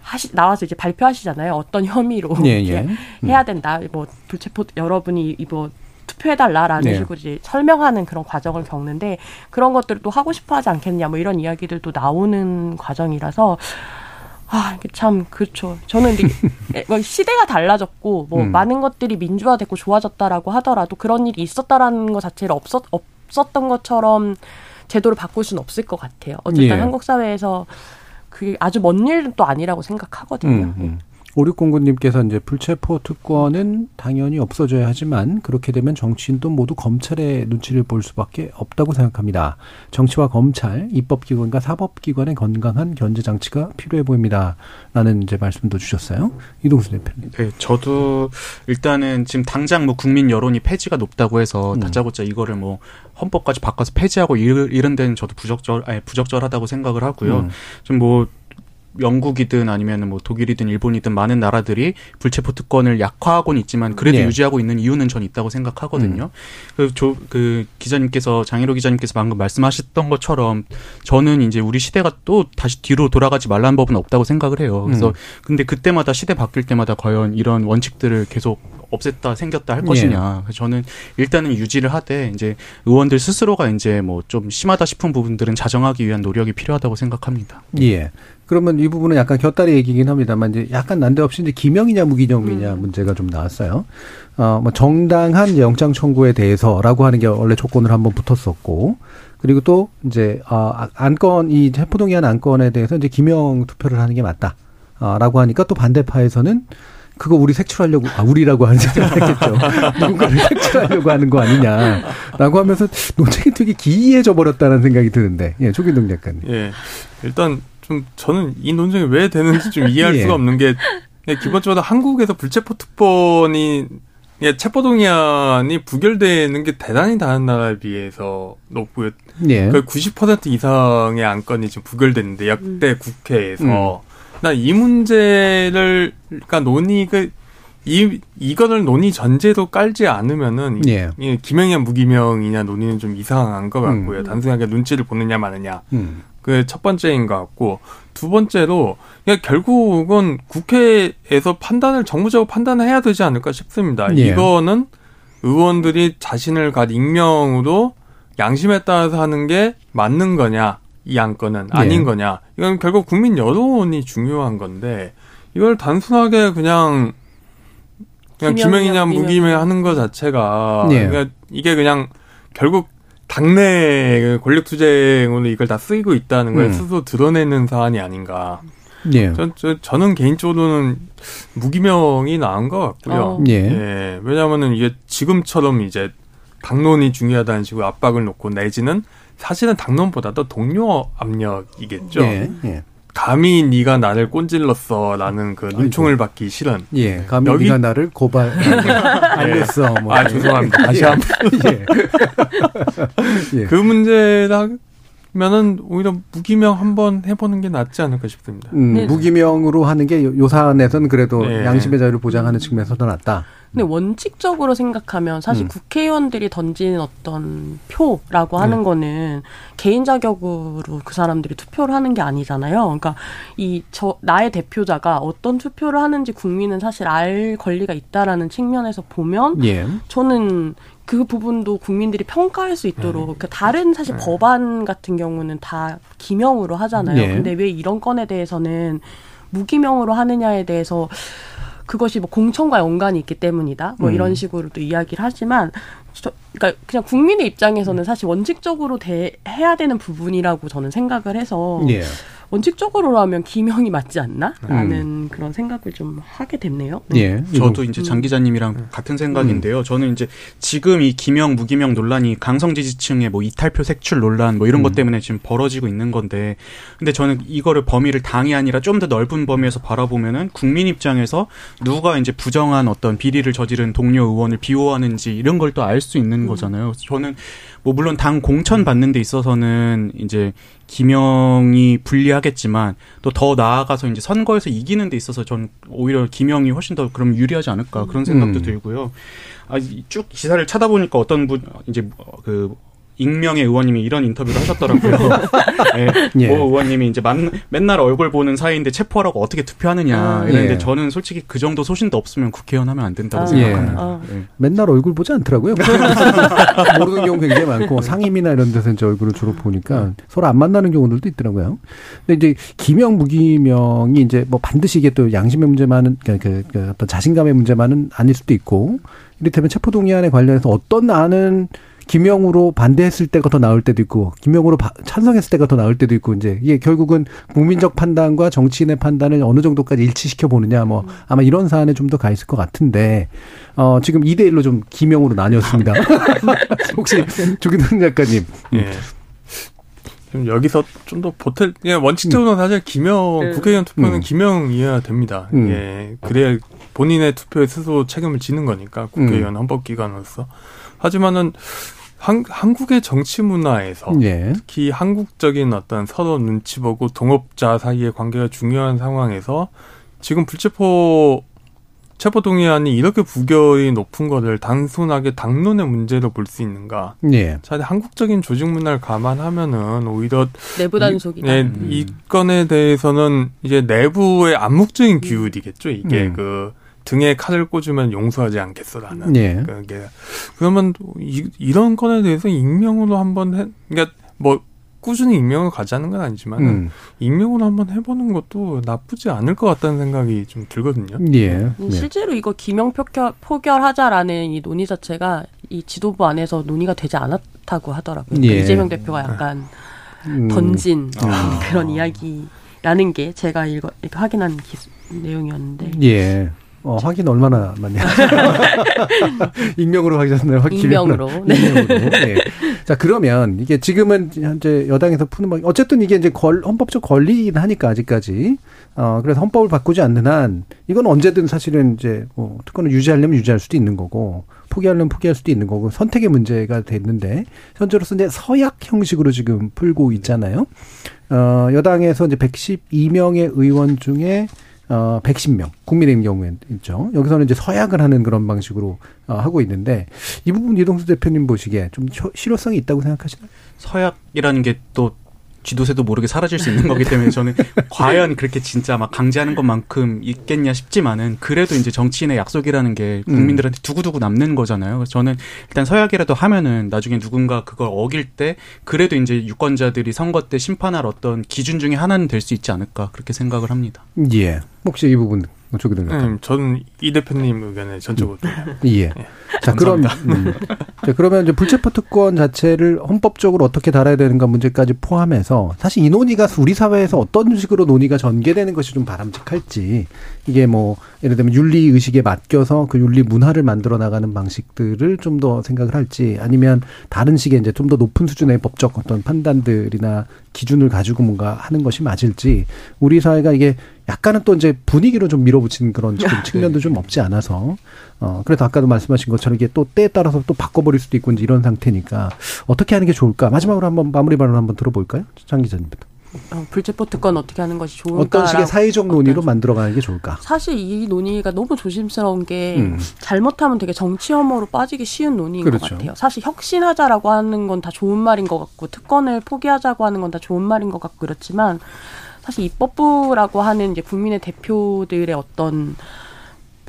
하시 나와서 이제 발표하시잖아요. 어떤 혐의로 예, 예. 음. 해야 된다. 뭐 불체포 여러분이 이거 투표해달라라는 네. 식으로 이제 설명하는 그런 과정을 겪는데 그런 것들을 또 하고 싶어 하지 않겠냐 뭐 이런 이야기들도 나오는 과정이라서 아, 참, 그렇죠. 저는 근데 예, 뭐 시대가 달라졌고, 뭐, 음. 많은 것들이 민주화됐고 좋아졌다라고 하더라도 그런 일이 있었다라는 것 자체를 없었, 없었던 것처럼 제도를 바꿀 수는 없을 것 같아요. 어쨌든 예. 한국 사회에서 그게 아주 먼 일은 또 아니라고 생각하거든요. 음, 음. 오륙공구님께서 이제 불체포 특권은 당연히 없어져야 하지만 그렇게 되면 정치인도 모두 검찰의 눈치를 볼 수밖에 없다고 생각합니다. 정치와 검찰, 입법기관과 사법기관의 건강한 견제 장치가 필요해 보입니다. 라는 이제 말씀도 주셨어요. 이동수 대표님. 네, 저도 일단은 지금 당장 뭐 국민 여론이 폐지가 높다고 해서 음. 다짜고짜 이거를 뭐 헌법까지 바꿔서 폐지하고 이런 데는 저도 부적절, 아니 부적절하다고 생각을 하고요. 음. 좀뭐 영국이든 아니면 뭐 독일이든 일본이든 많은 나라들이 불체포 특권을 약화하고는 있지만 그래도 네. 유지하고 있는 이유는 전 있다고 생각하거든요. 음. 그, 조, 그 기자님께서 장희로 기자님께서 방금 말씀하셨던 것처럼 저는 이제 우리 시대가 또 다시 뒤로 돌아가지 말라는 법은 없다고 생각을 해요. 그래서 음. 근데 그때마다 시대 바뀔 때마다 과연 이런 원칙들을 계속 없앴다 생겼다 할 것이냐. 예. 저는 일단은 유지를 하되 이제 의원들 스스로가 이제 뭐 좀 심하다 싶은 부분들은 자정하기 위한 노력이 필요하다고 생각합니다. 예. 그러면 이 부분은 약간 곁다리 얘기긴 합니다만 이제 약간 난데없이 이제 기명이냐 무기명이냐 음. 문제가 좀 나왔어요. 어, 뭐 정당한 영장 청구에 대해서라고 하는 게 원래 조건을 한번 붙었었고 그리고 또 이제 아 안건 이 해포동의안 안건에 대해서 이제 기명 투표를 하는 게 맞다라고 하니까 또 반대파에서는 그거 우리 색출하려고 아 우리라고 하는 생각을 했겠죠. 누군가를 색출하려고 하는 거 아니냐라고 하면서 논쟁이 되게 기이해져 버렸다는 생각이 드는데 예 조기동 작가님. 예 일단 좀 저는 이 논쟁이 왜 되는지 좀 이해할 예. 수가 없는 게 기본적으로 한국에서 불체포 특권이 예, 체포 동의안이 부결되는 게 대단히 다른 나라에 비해서 높고요. 예. 거의 90% 이상의 안건이 지금 부결됐는데 역대 음. 국회에서 음. 나이 문제를 그러니까 논의 그이 이거를 논의 전제로 깔지 않으면은 예. 이 기명이냐 무기명이냐 논의는 좀 이상한 것 같고요. 음. 단순하게 눈치를 보느냐 마느냐. 음. 그 첫 번째인 것 같고 두 번째로 결국은 국회에서 판단을 정무적으로 판단해야 되지 않을까 싶습니다. 예. 이거는 의원들이 자신을 가 익명으로 양심에 따라서 하는 게 맞는 거냐 이 안건은 예. 아닌 거냐 이건 결국 국민 여론이 중요한 건데 이걸 단순하게 그냥 그냥 기명이냐 무기명 하는 것 자체가 예. 그러니까 이게 그냥 결국 당내 권력 투쟁으로 이걸 다 쓰이고 있다는 걸 음. 스스로 드러내는 사안이 아닌가. 예. 저, 저, 저는 개인적으로는 무기명이 나은 것 같고요. 어. 예. 예. 왜냐하면은 이게 지금처럼 이제 당론이 중요하다는 식으로 압박을 놓고 내지는 사실은 당론보다도 동료 압력이겠죠. 예. 예. 감히 네가 나를 꼰질렀어라는 그 눈총을 받기 싫은. 예, 감히 여기... 네가 나를 고발 알렸어. 뭐. 아 죄송합니다. 다시 한 번. 예. 예. 그 문제라 면은 오히려 무기명 한번 해보는 게 낫지 않을까 싶습니다. 음, 네. 무기명으로 하는 게 요 사안에서는 그래도 네. 양심의 자유를 보장하는 측면에서 더 낫다. 근데 원칙적으로 생각하면 사실 음. 국회의원들이 던지는 어떤 표라고 하는 네. 거는 개인 자격으로 그 사람들이 투표를 하는 게 아니잖아요. 그러니까 이 저 나의 대표자가 어떤 투표를 하는지 국민은 사실 알 권리가 있다라는 측면에서 보면 예. 저는 그 부분도 국민들이 평가할 수 있도록 네. 그 다른 사실 네. 법안 같은 경우는 다 기명으로 하잖아요. 네. 근데 왜 이런 건에 대해서는 무기명으로 하느냐에 대해서 그것이 뭐 공천과 연관이 있기 때문이다. 뭐 음. 이런 식으로도 이야기를 하지만 저, 그러니까 그냥 국민의 입장에서는 사실 원칙적으로 대, 해야 되는 부분이라고 저는 생각을 해서 예. 원칙적으로라면 기명이 맞지 않나?라는 음. 그런 생각을 좀 하게 됐네요. 네. 예. 저도 이제 장 기자님이랑 음. 같은 생각인데요. 음. 저는 이제 지금 이 기명 무기명 논란이 강성 지지층의 뭐 이탈표 색출 논란 뭐 이런 것 음. 때문에 지금 벌어지고 있는 건데, 근데 저는 이거를 범위를 당이 아니라 좀 더 넓은 범위에서 바라보면은 국민 입장에서 누가 이제 부정한 어떤 비리를 저지른 동료 의원을 비호하는지 이런 걸 또 알 수 있는 음. 거잖아요. 저는 뭐 물론 당 공천 받는 데 있어서는 이제 김영이 불리하겠지만 또 더 나아가서 이제 선거에서 이기는 데 있어서 전 오히려 김영이 훨씬 더 그럼 유리하지 않을까 그런 생각도 음. 들고요. 아, 쭉 기사를 찾아보니까 어떤 분 이제 그 익명의 의원님이 이런 인터뷰를 하셨더라고요. 네, 예. 모 의원님이 이제 만, 맨날 얼굴 보는 사이인데 체포하라고 어떻게 투표하느냐 아, 이랬는데 예. 저는 솔직히 그 정도 소신도 없으면 국회의원 하면 안 된다고 아, 생각합니다. 예. 아. 네. 맨날 얼굴 보지 않더라고요. 모르는 경우 굉장히 많고 상임이나 이런 데서 이제 얼굴을 주로 보니까 서로 안 만나는 경우들도 있더라고요. 근데 이제 기명 무기명이 이제 뭐 반드시 이게 또 양심의 문제만은 그, 그, 그 어떤 자신감의 문제만은 아닐 수도 있고 이를테면 체포동의안에 관련해서 어떤 안은 김영으로 반대했을 때가 더 나을 때도 있고 김영으로 찬성했을 때가 더 나을 때도 있고 이제 이게 결국은 국민적 판단과 정치인의 판단을 어느 정도까지 일치시켜 보느냐 뭐 아마 이런 사안에 좀 더 가 있을 것 같은데 어 지금 2대 1로 좀 김영으로 나뉘었습니다. 혹시 조기동 작가님. 예. 좀 여기서 좀 더 보탤 그냥 원칙적으로는 사실 김영 네. 국회의원 투표는 음. 김영이어야 됩니다. 음. 예. 그래야 본인의 투표에 스스로 책임을 지는 거니까 국회의원 음. 헌법기관으로서. 하지만은 한, 한국의 정치 문화에서 예. 특히 한국적인 어떤 서로 눈치 보고 동업자 사이의 관계가 중요한 상황에서 지금 불체포 체포 동의안이 이렇게 부결이 높은 거를 단순하게 당론의 문제로 볼 수 있는가? 예. 차라리 한국적인 조직 문화를 감안하면은 오히려 내부 단속이다. 이, 네, 음. 이 건에 대해서는 이제 내부의 암묵적인 기율이겠죠. 이게 음. 그 등에 칼을 꽂으면 용서하지 않겠어라는. 예. 그게 그러면 이, 이런 건에 대해서 익명으로 한번 해, 그러니까 뭐 꾸준히 익명을 가자는 건 아니지만 음. 익명으로 한번 해보는 것도 나쁘지 않을 것 같다는 생각이 좀 들거든요. 예. 음, 예. 실제로 이거 기명 포결, 포결하자라는 이 논의 자체가 이 지도부 안에서 논의가 되지 않았다고 하더라고요. 그러니까 예. 이재명 대표가 약간 음. 던진 아. 그런 이야기라는 게 제가 읽어, 확인한 기, 내용이었는데. 예. 어, 확인 얼마나 많냐. 익명으로 확인하셨나요? 확인 익명으로. 네. 익명으로. 네. 자, 그러면 이게 지금은 현재 여당에서 푸는 방, 어쨌든 이게 이제 권, 헌법적 권리긴 하니까 아직까지. 어, 그래서 헌법을 바꾸지 않는 한 이건 언제든 사실은 이제 뭐 특권을 유지하려면 유지할 수도 있는 거고 포기하려면 포기할 수도 있는 거고 선택의 문제가 됐는데 현재로서 이제 서약 형식으로 지금 풀고 있잖아요. 어, 여당에서 이제 112명의 의원 중에 어, 110명, 국민의힘 경우에는 있죠. 여기서는 이제 서약을 하는 그런 방식으로 어, 하고 있는데 이 부분 이동수 대표님 보시기에 좀 실효성이 있다고 생각하시나요? 서약이라는 게 또 쥐도새도 모르게 사라질 수 있는 거기 때문에 저는 과연 그렇게 진짜 막 강제하는 것만큼 있겠냐 싶지만은 그래도 이제 정치인의 약속이라는 게 국민들한테 두고두고 남는 거잖아요. 그래서 저는 일단 서약이라도 하면은 나중에 누군가 그걸 어길 때 그래도 이제 유권자들이 선거 때 심판할 어떤 기준 중에 하나는 될 수 있지 않을까 그렇게 생각을 합니다. 예. 혹시 이 부분 어떻게 생각하세요? 음, 저는 이 대표님 의견에 전적으로 예. 예. 자, 그럼, 음. 자, 그러면 이제 불체포 특권 자체를 헌법적으로 어떻게 달아야 되는가 문제까지 포함해서 사실 이 논의가 우리 사회에서 어떤 식으로 논의가 전개되는 것이 좀 바람직할지 이게 뭐 예를 들면 윤리 의식에 맡겨서 그 윤리 문화를 만들어 나가는 방식들을 좀 더 생각을 할지 아니면 다른 식의 이제 좀 더 높은 수준의 법적 어떤 판단들이나 기준을 가지고 뭔가 하는 것이 맞을지 우리 사회가 이게 약간은 또 이제 분위기로 좀 밀어붙이는 그런 측면도 좀 없지 않아서 어 그래서 아까도 말씀하신 것처럼 이게 또 때에 따라서 또 바꿔버릴 수도 있고 이제 이런 상태니까 어떻게 하는 게 좋을까 마지막으로 한번 마무리 발언 한번 들어볼까요 장 기자님부터. 어, 불체포 특권 어떻게 하는 것이 좋을까? 어떤 식의 사회적 논의로 만들어가는 게 좋을까? 사실 이 논의가 너무 조심스러운 게 음. 잘못하면 되게 정치 혐오로 빠지기 쉬운 논의인 그렇죠. 것 같아요. 사실 혁신하자라고 하는 건 다 좋은 말인 것 같고 특권을 포기하자고 하는 건 다 좋은 말인 것 같고 그렇지만 사실 입법부라고 하는 이제 국민의 대표들의 어떤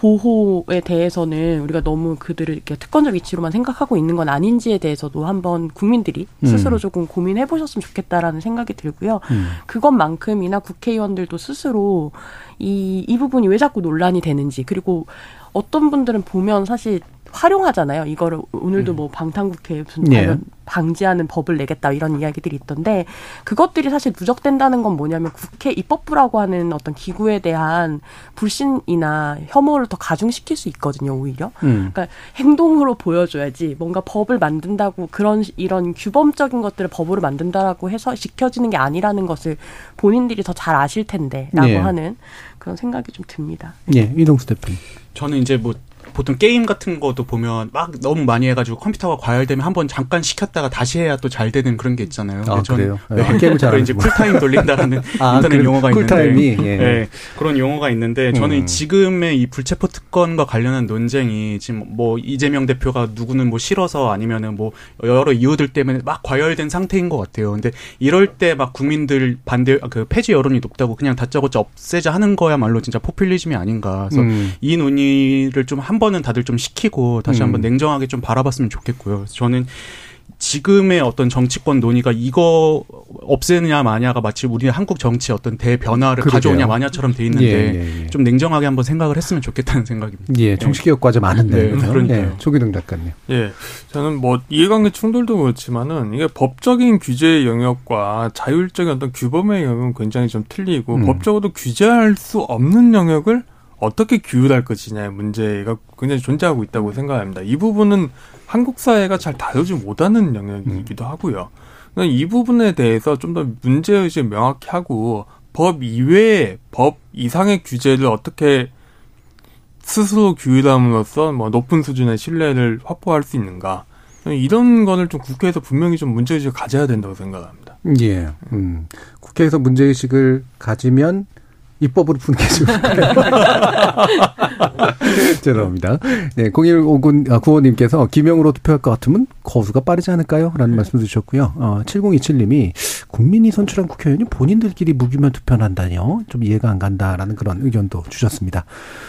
보호에 대해서는 우리가 너무 그들을 이렇게 특권적 위치로만 생각하고 있는 건 아닌지에 대해서도 한번 국민들이 음. 스스로 조금 고민해 보셨으면 좋겠다라는 생각이 들고요. 음. 그것만큼이나 국회의원들도 스스로 이, 이 부분이 왜 자꾸 논란이 되는지 그리고 어떤 분들은 보면 사실 활용하잖아요. 이거를 오늘도 음. 뭐 방탄국회 무슨 예. 방지하는 법을 내겠다 이런 이야기들이 있던데 그것들이 사실 누적된다는 건 뭐냐면 국회 입법부라고 하는 어떤 기구에 대한 불신이나 혐오를 더 가중시킬 수 있거든요 오히려 음. 그러니까 행동으로 보여줘야지 뭔가 법을 만든다고 그런 이런 규범적인 것들을 법으로 만든다라고 해서 지켜지는 게 아니라는 것을 본인들이 더 잘 아실 텐데라고 예. 하는 그런 생각이 좀 듭니다. 예, 이동수 대표님. 저는 이제 뭐 보통 게임 같은 것도 보면 막 너무 많이 해가지고 컴퓨터가 과열되면 한 번 잠깐 식혔다가 다시 해야 또 잘 되는 그런 게 있잖아요. 아, 그래요? 네. 네. 게임을 잘 이제 쿨타임 돌린다라는 아, 인터넷 그, 용어가 쿨타임이, 있는데 예. 네, 그런 용어가 있는데 저는 음. 지금의 이 불체포 특권과 관련한 논쟁이 지금 뭐 이재명 대표가 누구는 뭐 싫어서 아니면은 뭐 여러 이유들 때문에 막 과열된 상태인 것 같아요. 근데 이럴 때 막 국민들 반대 그 폐지 여론이 높다고 그냥 다짜고짜 없애자 하는 거야말로 진짜 포퓰리즘이 아닌가. 그래서 음. 이 논의를 좀한 번은 다들 좀 시키고 다시 음. 한번 냉정하게 좀 바라봤으면 좋겠고요. 저는 지금의 어떤 정치권 논의가 이거 없애느냐 마냐가 마치 우리 한국 정치의 어떤 대변화를 그러게요. 가져오냐 마냐처럼 돼 있는데 예, 예, 예. 좀 냉정하게 한번 생각을 했으면 좋겠다는 생각입니다. 예, 정치개혁 과제 많은데. 네, 그러니까 예, 조기동 작가님. 예, 저는 뭐 이해관계 충돌도 그렇지만은 이게 법적인 규제 영역과 자율적인 어떤 규범의 영역은 굉장히 좀 틀리고 음. 법적으로 규제할 수 없는 영역을 어떻게 규율할 것이냐의 문제가 굉장히 존재하고 있다고 생각합니다. 이 부분은 한국 사회가 잘 다루지 못하는 영역이기도 하고요. 이 부분에 대해서 좀 더 문제의식을 명확히 하고 법 이외의 법 이상의 규제를 어떻게 스스로 규율함으로써 뭐 높은 수준의 신뢰를 확보할 수 있는가 이런 거를 좀 국회에서 분명히 좀 문제의식을 가져야 된다고 생각합니다. 예. 음. 국회에서 문제의식을 가지면 입법으로 푸는 게 좋을까요? 죄송합니다. 네, 0159 아, 구호님께서 김영으로 투표할 것 같으면 거수가 빠르지 않을까요? 라는 말씀 주셨고요. 어, 7027님이 국민이 선출한 국회의원이 본인들끼리 무기명 투표를 한다니요? 좀 이해가 안 간다라는 그런 의견도 주셨습니다.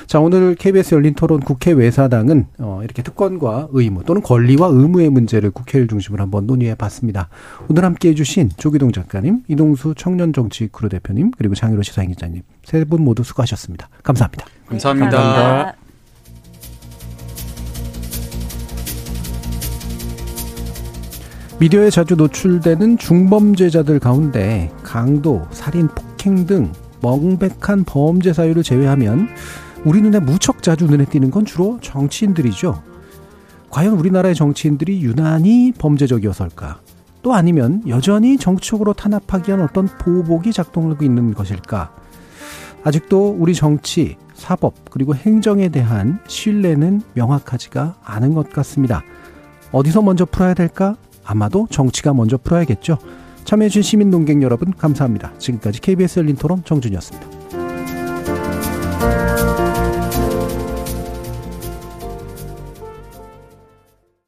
자, 오늘 KBS 열린 토론 국회 외사당은 어, 이렇게 특권과 의무 또는 권리와 의무의 문제를 국회를 중심으로 한번 논의해 봤습니다. 오늘 함께 해주신 조기동 작가님, 이동수 청년정치 크루 대표님, 그리고 장일호 시사인 기자님 세 분 모두 수고하셨습니다. 감사합니다. 감사합니다. 네, 감사합니다. 미디어에 자주 노출되는 중범죄자들 가운데 강도, 살인, 폭행 등 멍백한 범죄 사유를 제외하면 우리 눈에 무척 자주 눈에 띄는 건 주로 정치인들이죠. 과연 우리나라의 정치인들이 유난히 범죄적이어서일까? 또 아니면 여전히 정치적으로 탄압하기 위한 어떤 보복이 작동하고 있는 것일까? 아직도 우리 정치, 사법, 그리고 행정에 대한 신뢰는 명확하지가 않은 것 같습니다. 어디서 먼저 풀어야 될까? 아마도 정치가 먼저 풀어야겠죠. 참여해주신 시민 동객 여러분, 감사합니다. 지금까지 KBS 열린 토론 정준이었습니다.